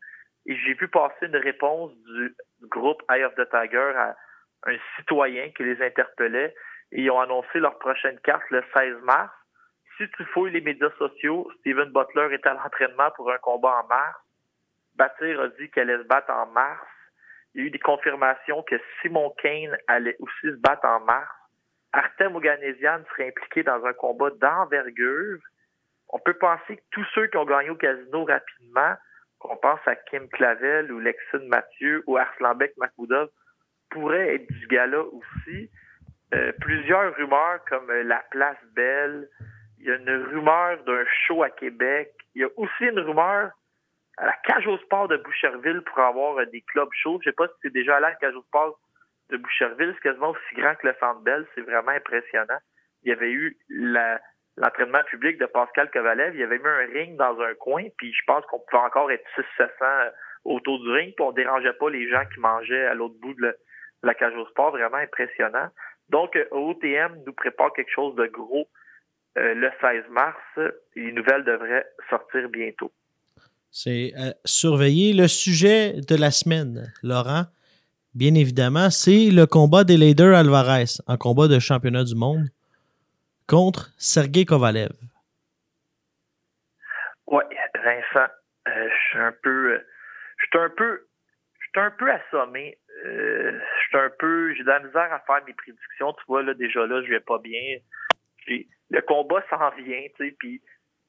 Et j'ai vu passer une réponse du groupe Eye of the Tiger à un citoyen qui les interpellait. Et ils ont annoncé leur prochaine carte le 16 mars. Si tu fouilles les médias sociaux, Steven Butler est à l'entraînement pour un combat en mars. Batir a dit qu'elle allait se battre en mars. Il y a eu des confirmations que Simon Kane allait aussi se battre en mars. Artem Oganesian serait impliqué dans un combat d'envergure. On peut penser que tous ceux qui ont gagné au casino rapidement, qu'on pense à Kim Clavel ou Lexine Mathieu ou Arslanbek Makoudov, pourraient être du gala aussi. Euh, plusieurs rumeurs comme euh, La Place Belle. Il y a une rumeur d'un show à Québec. Il y a aussi une rumeur à la Cage au Sport de Boucherville pour avoir euh, des clubs shows. Je sais pas si c'est déjà à la Cage au Sport de Boucherville. C'est quasiment aussi grand que le Centre Bell. C'est vraiment impressionnant. Il y avait eu l'entraînement public de Pascal Kovalev. Il y avait mis un ring dans un coin, puis je pense qu'on pouvait encore être 600-700 autour du ring, puis on dérangeait pas les gens qui mangeaient à l'autre bout de, le- la cage au sport. Vraiment impressionnant. Donc, euh, OTM nous prépare quelque chose de gros euh, le 16 mars. Les nouvelles devraient sortir bientôt. C'est euh, surveiller le sujet de la semaine, Laurent. Bien évidemment, c'est le combat d'Elader Alvarez en combat de championnat du monde contre Sergei Kovalev. Oui, Vincent, euh, je suis un peu, euh, je suis un peu, je suis un peu assommé. Euh, je suis un peu, j'ai de la misère à faire mes prédictions. Tu vois là, déjà là, je vais pas bien. Le combat s'en vient, tu sais. Puis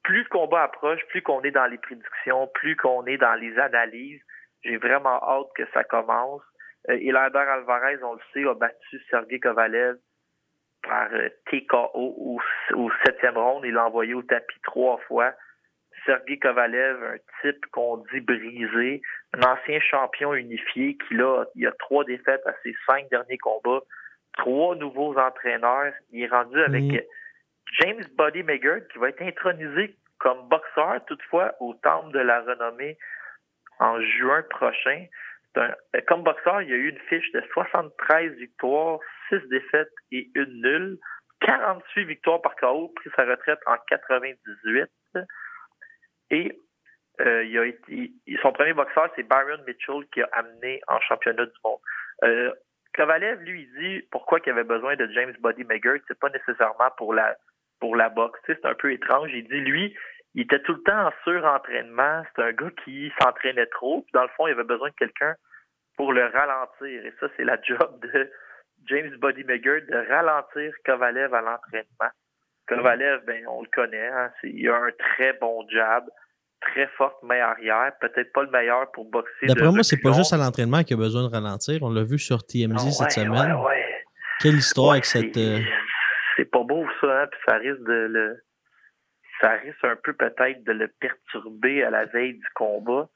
plus le combat approche, plus qu'on est dans les prédictions, plus qu'on est dans les analyses. J'ai vraiment hâte que ça commence. Euh, Hilander Alvarez, on le sait, a battu Sergei Kovalev par euh, TKO au, au septième round. Il l'a envoyé au tapis trois fois. Sergei Kovalev, un type qu'on dit brisé, un ancien champion unifié qui là, il a trois défaites à ses cinq derniers combats, trois nouveaux entraîneurs. Il est rendu avec Mm. James Buddy Maggard qui va être intronisé comme boxeur toutefois au temple de la renommée en juin prochain. Un- comme boxeur, il y a eu une fiche de 73 victoires, 6 défaites et une nulle. 48 victoires par KO, pris sa retraite en 98. Et euh, il a été, son premier boxeur, c'est Byron Mitchell qui a amené en championnat du monde. Euh, Kovalev, lui, il dit pourquoi il avait besoin de James Buddy Maggard, c'est pas nécessairement pour la pour la boxe. C'est un peu étrange. Il dit lui, il était tout le temps en surentraînement. C'est un gars qui s'entraînait trop. Puis dans le fond, il avait besoin de quelqu'un pour le ralentir. Et ça, c'est la job de James Buddy Maggard de ralentir Kovalev à l'entraînement. Kovalev, ben, on le connaît. Hein, il a un très bon jab, très forte main arrière. Peut-être pas le meilleur pour boxer. D'après moi, c'est pas juste à l'entraînement qu'il a besoin de ralentir. On l'a vu sur TMZ Ah, cette semaine. ouais, ouais. Quelle histoire avec cette. c'est- euh, C'est pas beau ça, hein, puis ça risque de le. Ça risque un peu peut-être de le perturber à la veille du combat.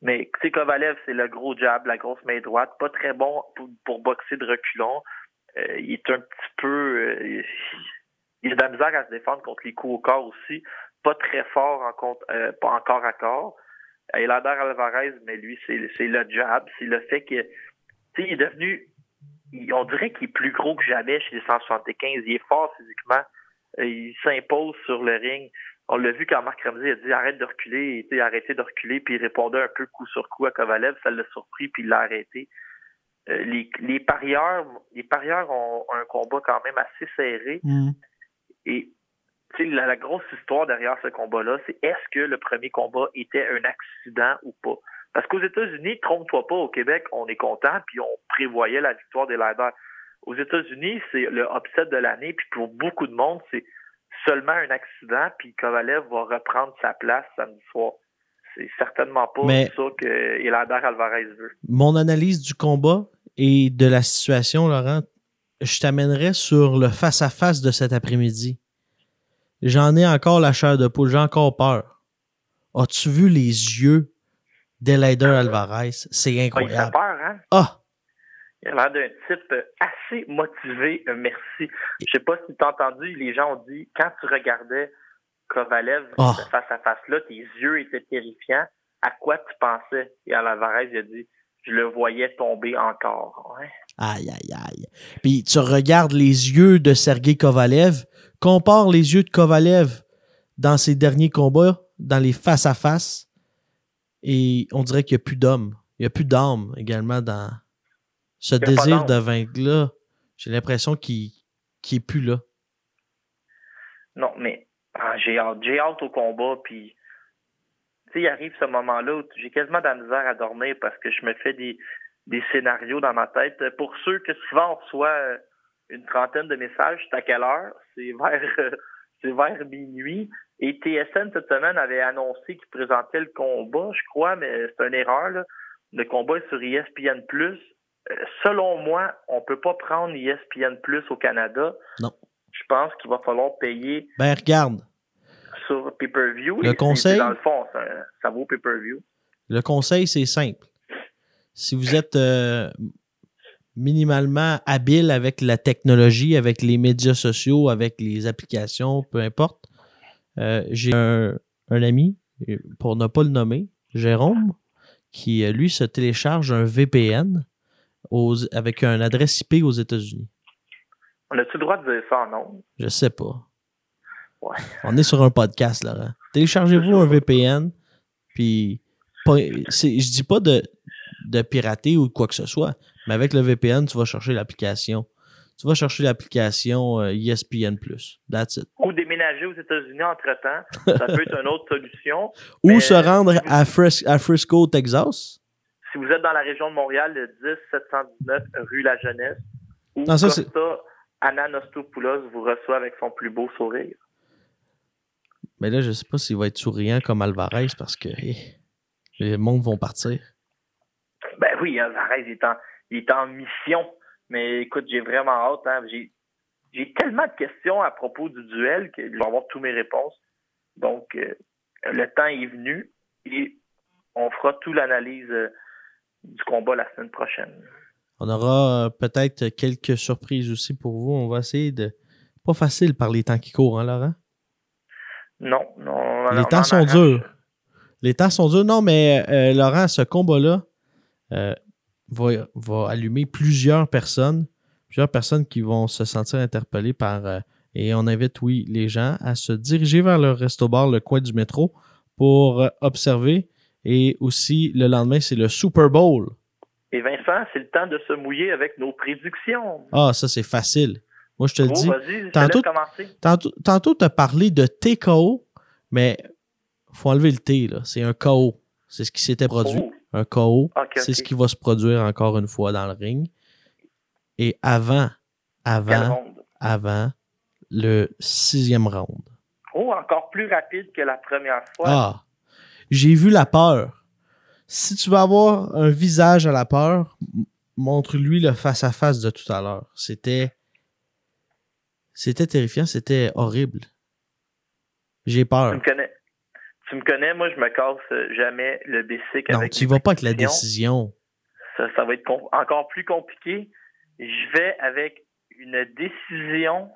Mais tu sais, Kovalev, c'est le gros jab, la grosse main droite, pas très bon pour, pour boxer de reculons. Euh, il est un petit peu. euh, il a de la misère à se défendre contre les coups au corps aussi. Pas très fort en contre, euh, corps à corps. Elander Alvarez, mais lui, c'est le jab, c'est le fait que tu sais, il est devenu on dirait qu'il est plus gros que jamais chez les 175. Il est fort physiquement. Euh, Il s'impose sur le ring. On l'a vu quand Marc Ramsey a dit arrête de reculer, était arrêté de reculer, puis il répondait un peu coup sur coup à Kovalev, ça l'a surpris, puis il l'a arrêté. Euh, les, parieurs, les parieurs ont un combat quand même assez serré. hmm. Et tu sais, la, la grosse histoire derrière ce combat-là, c'est est-ce que le premier combat était un accident ou pas? Parce qu'aux États-Unis, trompe-toi pas, au Québec, on est content, puis on prévoyait la victoire des. Aux États-Unis, c'est le upset de l'année, puis pour beaucoup de monde, c'est seulement un accident, puis Kovalev va reprendre sa place samedi soir. C'est certainement pas Mais- ça que Elander Alvarez veut. Mon analyse du combat et de la situation, Laurent, je t'amènerai sur le face-à-face de cet après-midi. J'en ai encore la chair de poule, j'ai encore peur. As-tu vu les yeux d'Elader Alvarez? C'est Ah, il fait incroyable. peur, hein? Ah! Il a l'air d'un type assez motivé, euh, merci. Je sais pas si tu as entendu, les gens ont dit, quand tu regardais Kovalev Oh. ce face à face-là, tes yeux étaient terrifiants. À quoi tu pensais? Et Alvarez, il a dit, je le voyais tomber encore. Ouais. Aïe, aïe, aïe. Puis tu regardes les yeux de Sergei Kovalev, compare les yeux de Kovalev dans ses derniers combats, dans les face-à-face, et on dirait qu'il n'y a plus d'homme. Il n'y a plus d'âme également dans ce désir de vaincre-là. J'ai l'impression qu'il n'est plus là. Non, mais ah, j'ai hâte. J'ai hâte au combat, puis il arrive ce moment-là où j'ai quasiment de la misère à dormir parce que je me fais des, des scénarios dans ma tête. Pour ceux que souvent on reçoit euh, une trentaine de messages, c'est à quelle heure? C'est vers euh, c'est vers minuit. Et TSN cette semaine avait annoncé qu'il présentait le combat, je crois, mais c'est une erreur. Là. Le combat est sur ESPN Plus. Selon moi, on peut pas prendre ESPN au Canada. Non. Je pense qu'il va falloir payer Ben regarde, sur pay-per-view. Le Et conseil? Dans le fond, ça, ça vaut pay-per-view. le conseil, c'est simple. Si vous êtes euh, minimalement habile avec la technologie, avec les médias sociaux, avec les applications, peu importe, euh, j'ai un, un ami, pour ne pas le nommer, Jérôme, qui, euh, lui, se télécharge un VPN aux- avec une adresse IP aux États-Unis. On a-tu le droit de dire ça en nom? Je sais pas. Ouais. On est sur un podcast, Laurent. Téléchargez-vous un VPN, puis je dis pas de, de pirater ou quoi que ce soit, mais avec le VPN, tu vas chercher l'application. Tu vas chercher l'application euh, ESPN+. That's it. Ou déménager aux États-Unis entre-temps. Ça peut être une autre solution. Ou Mais- se rendre à, Fris- à Frisco, Texas. Si vous êtes dans la région de Montréal, le 10 719 rue La Jeunesse, où Non, ça, Costa Ananostopoulos vous reçoit avec son plus beau sourire. Mais là, je sais pas s'il va être souriant comme Alvarez parce que les mondes vont partir. Ben oui, Alvarez il est en, il est en mission. Mais écoute, j'ai vraiment hâte. hein. J'ai, j'ai tellement de questions à propos du duel que je vais avoir toutes mes réponses. Donc, euh, le temps est venu et on fera toute l'analyse euh, du combat la semaine prochaine. On aura euh, peut-être quelques surprises aussi pour vous. On va essayer de. Pas facile par les temps qui courent, hein, Laurent? Non, non. Les temps sont durs. Les temps sont durs. Non, mais Laurent, ce combat-là euh, va, va allumer plusieurs personnes. Plusieurs personnes qui vont se sentir interpellées par. euh, et on invite, oui, les gens à se diriger vers le resto-bar, le coin du métro, pour euh, observer. Et aussi, le lendemain, c'est le Super Bowl. Et Vincent, c'est le temps de se mouiller avec nos prédictions. Ah, ça, c'est facile. Moi, je te le Oh, dis. tantôt- tu as parlé de TKO, mais faut enlever le T, là. C'est un KO. C'est ce qui s'était produit. Oh, Un KO. C'est ce qui va se produire encore une fois dans le ring. Et avant, avant, avant le sixième round. Oh, encore plus rapide que la première fois. Ah, j'ai vu la peur. Si tu veux avoir un visage à la peur, montre-lui le face-à-face de tout à l'heure. C'était. C'était terrifiant, c'était horrible. J'ai Tu peur. me connais. Tu me connais, moi, je me casse jamais le bicycle Non, avec tu y vas pas avec la décision. Ça, ça va être encore plus compliqué. Je vais avec une décision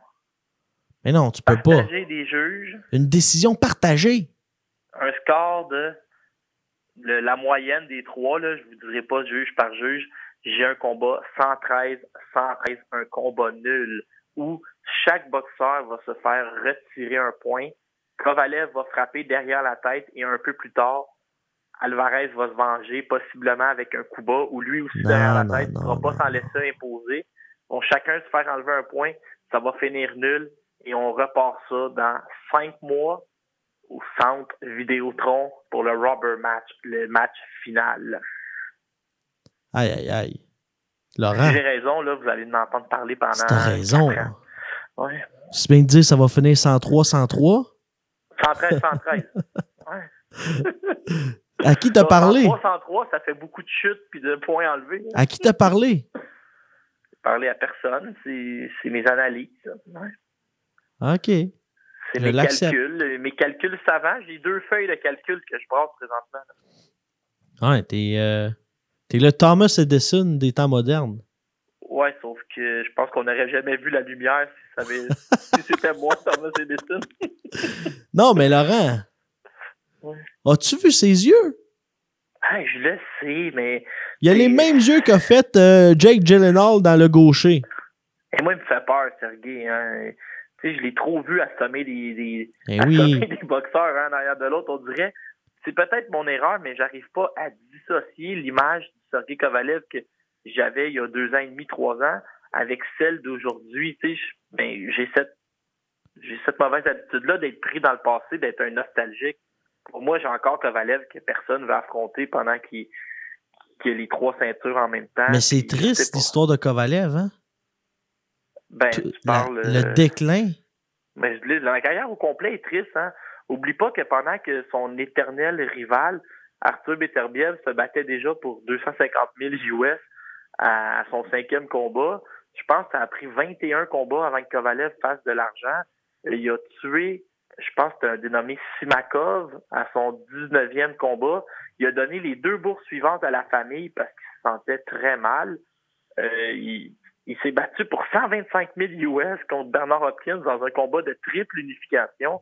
Mais non, tu peux pas. des juges, Une décision partagée. un score de le- la moyenne des trois, là, je vous dirai pas juge par juge. J'ai un combat 113, 113, un combat nul, où chaque boxeur va se faire retirer un point. Kovalev va frapper derrière la tête et un peu plus tard, Alvarez va se venger, possiblement avec un coup bas, ou lui aussi Non, derrière la tête, ne va pas s'en laisser imposer. Vont chacun se faire enlever un point, ça va finir nul, et on repart ça dans cinq mois au centre Vidéotron pour le rubber match, le match final. Aïe, aïe, aïe. Laurent, j'ai raison, là, vous allez en entendre parler pendant. tu as raison. Ouais. Tu viens de dire que ça va finir 103, 103. 113, 113. Ouais. À qui t'as parlé? 103, 103, ça fait beaucoup de chutes puis de points enlevés. là. À qui t'as parlé? Parler à personne, c'est mes analyses. Ouais. OK. C'est mes calculs, mes calculs savants. J'ai deux feuilles de calcul que je brasse présentement. là. Ouais, t'es, euh, t'es le Thomas Edison des temps modernes. Ouais, sauf que je pense qu'on n'aurait jamais vu la lumière si, c'était moi, Thomas Edison. Non, mais Laurent, Ouais. as-tu vu ses yeux? Hey, je le sais, mais Il a les mêmes yeux qu'a fait euh, Jake Gyllenhaal dans Le Gaucher. et moi, il me fait peur, Sergei. Hein. Tu sais, je l'ai trop vu assommer des, des, Eh assommer oui. des boxeurs un derrière de l'autre. On dirait, c'est peut-être mon erreur, mais j'arrive pas à dissocier l'image du Sergei Kovalev que j'avais il y a deux ans et demi, trois ans, avec celle d'aujourd'hui. Tu sais, je- ben, j'ai cette, j'ai cette mauvaise habitude-là d'être pris dans le passé, d'être un nostalgique. Pour moi, j'ai encore Kovalev que personne va affronter pendant qu'il y a les trois ceintures en même temps. Mais c'est triste l'histoire de Kovalev, hein? Ben, tu la- parles, le euh, déclin. Mais je dis, la carrière au complet est triste. Hein? Oublie pas que pendant que son éternel rival, Arthur Beterbiev, se battait déjà pour 250 000 US à son cinquième combat, je pense que ça a pris 21 combats avant que Kovalev fasse de l'argent. Il a tué, je pense un dénommé Simakov à son 19e combat. Il a donné les deux bourses suivantes à la famille parce qu'il se sentait très mal. Euh, il, il s'est battu pour 125 000 US contre Bernard Hopkins dans un combat de triple unification.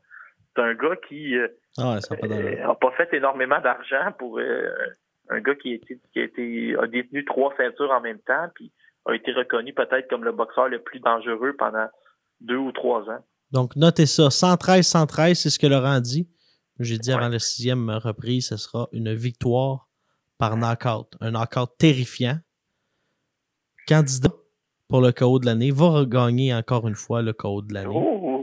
C'est un gars qui euh, Ah ouais, n'a pas d'allure. euh, pas fait énormément d'argent pour euh, un gars qui a, été, qui a été a détenu trois ceintures en même temps. Puis a été reconnu peut-être comme le boxeur le plus dangereux pendant deux ou trois ans. Donc, notez ça. 113-113, c'est ce que Laurent dit. J'ai dit Ouais. avant la sixième reprise, ce sera une victoire par knockout. Un knockout terrifiant. Candidat pour le KO de l'année va regagner encore une fois le KO de l'année. Oh!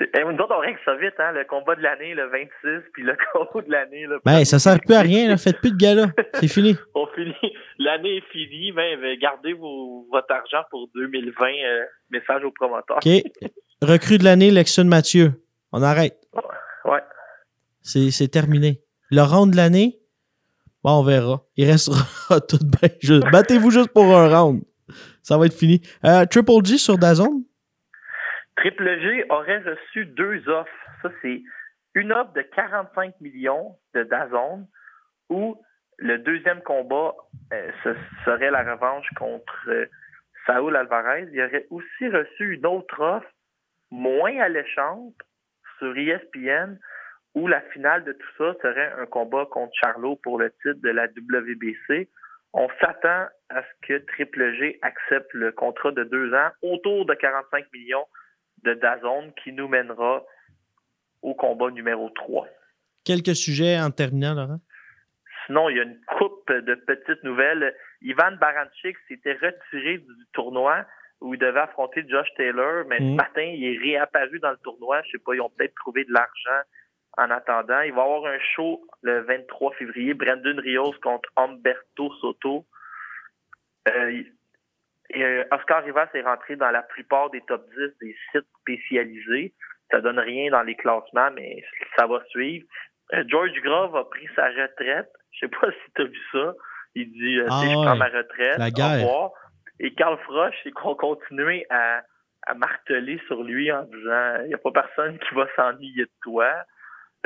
Eh, nous autres, on règle ça vite, hein? Le combat de l'année, le 26, puis le KO de l'année. là. Ben, ça sert plus à rien, là. Faites plus de gala. C'est fini. On finit. L'année est finie, mais mais gardez vos, votre argent pour 2020. euh, message au promoteur. OK. Recrue de l'année, Lexon Mathieu. On arrête. Ouais. C'est c'est terminé. Le round de l'année, bon, on verra. Il restera tout bien. Juste- Battez-vous juste pour un round. Ça va être fini. Euh, Triple G sur Dazone? Triple G aurait reçu deux offres. Ça, c'est une offre de 45 millions de Dazone où le deuxième combat euh, ce serait la revanche contre euh, Saúl Alvarez. Il aurait aussi reçu une autre offre moins alléchante sur ESPN où la finale de tout ça serait un combat contre Charlot pour le titre de la WBC. On s'attend à ce que Triple G accepte le contrat de deux ans autour de 45 millions de Dazone qui nous mènera au combat numéro 3. Quelques sujets en terminant, Laurent? Sinon, il y a une coupe de petites nouvelles. Ivan Baranchik s'était retiré du tournoi où il devait affronter Josh Taylor, mais Mm. ce matin, il est réapparu dans le tournoi. Je sais pas, ils ont peut-être trouvé de l'argent en attendant. Il va y avoir un show le 23 février, Brandon Rios contre Humberto Soto. Euh, et, euh, Oscar Rivas est rentré dans la plupart des top 10 des sites spécialisés. Ça donne rien dans les classements, mais ça va suivre. Euh, George Grove a pris sa retraite. Je sais pas si tu as vu ça. Il dit euh, Ah je ouais. prends ma retraite. La au guerre. revoir. Et Carl Froch, c'est qu'on continuait à, à marteler sur lui en disant il n'y a pas personne qui va s'ennuyer de toi.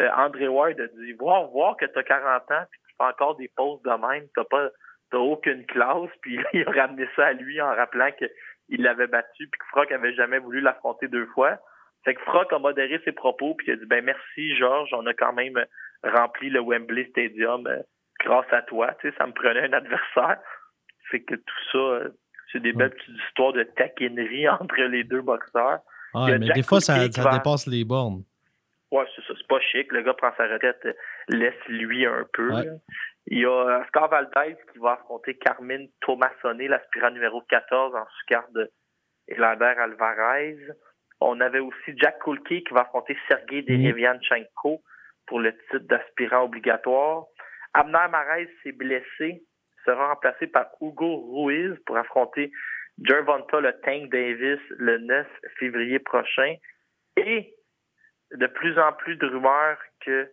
Euh, André Ward a dit voir, voir que tu as 40 ans puis tu fais encore des pauses de même, t'as pas t'as aucune classe, puis il a ramené ça à lui en rappelant qu'il l'avait battu puis que Froch avait jamais voulu l'affronter deux fois. Fait que Froch a modéré ses propos puis il a dit ben merci Georges, on a quand même rempli le Wembley Stadium euh, grâce à toi, tu sais, ça me prenait un adversaire. Fait que tout ça, euh, c'est des belles petites histoires de taquinerie entre les deux boxeurs. Ah, mais Jack des fois, ça, ça dépasse les bornes. Ouais, c'est ça, c'est pas chic. Le gars prend sa retraite, euh, laisse-lui un peu. Ouais. Il y a Oscar Valdez qui va affronter Carmine Tomassone, l'aspirant numéro 14 en sous-carte de Elander Alvarez. On avait aussi Jack Kulki qui va affronter Sergei Derevianchenko pour le titre d'aspirant obligatoire. Abner Marais s'est blessé, sera remplacé par Hugo Ruiz pour affronter Gervonta le Tank Davis le 9 février prochain. Et de plus en plus de rumeurs que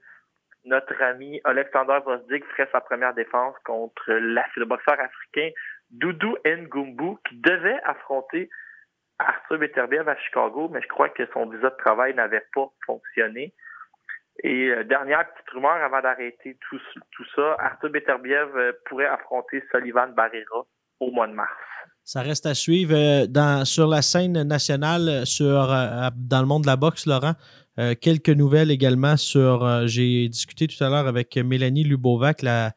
notre ami Alexander Vosdik ferait sa première défense contre le boxeur africain Doudou Ngumbu qui devait affronter Arthur Beterbiev à Chicago, mais je crois que son visa de travail n'avait pas fonctionné. Et euh, dernière petite rumeur avant d'arrêter tout, ça, Arthur Beterbiev euh, pourrait affronter Sullivan Barrera au mois de mars. Ça reste à suivre euh, sur la scène nationale, dans le monde de la boxe, Laurent? Euh, quelques nouvelles également sur. euh, J'ai discuté tout à l'heure avec Mélanie Lubovac, la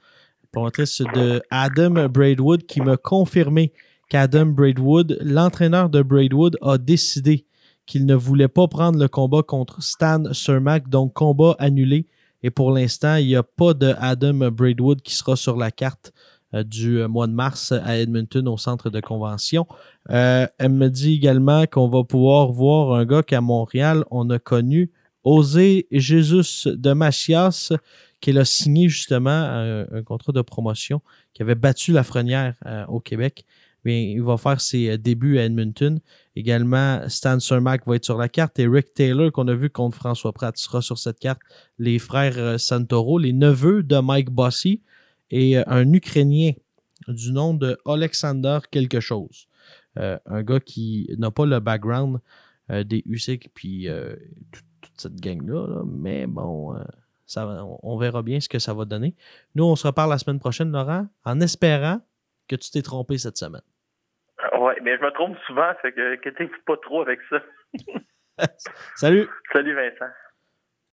promotrice de Adam Braidwood, qui m'a confirmé qu'Adam Braidwood, l'entraîneur de Braidwood, a décidé qu'il ne voulait pas prendre le combat contre Stan Cermak, donc combat annulé. Et pour l'instant, il n'y a pas de Adam Braidwood qui sera sur la carte du euh, mois de mars à Edmonton au centre de convention. Euh, elle me dit également qu'on va pouvoir voir un gars qu'à Montréal, on a connu, Osé Jesus de Machias, qui a signé justement un, contrat de promotion, qui avait battu la Frenière euh, au Québec. Mais il va faire ses euh, débuts à Edmonton. Également, Stan Cermak va être sur la carte et Rick Taylor, qu'on a vu contre François Pratt, sera sur cette carte. Les frères euh, Santoro, les neveux de Mike Bossy et euh, un Ukrainien du nom de Alexander quelque chose. Euh, un gars qui n'a pas le background euh, des USIC puis euh, tout- toute cette gang-là, là. mais bon, ça on, on verra bien ce que ça va donner. Nous, on se reparle la semaine prochaine, Laurent, en espérant que tu t'es trompé cette semaine. Ouais, mais je me trompe souvent, fait que, que pas trop avec ça. Salut! Salut Vincent.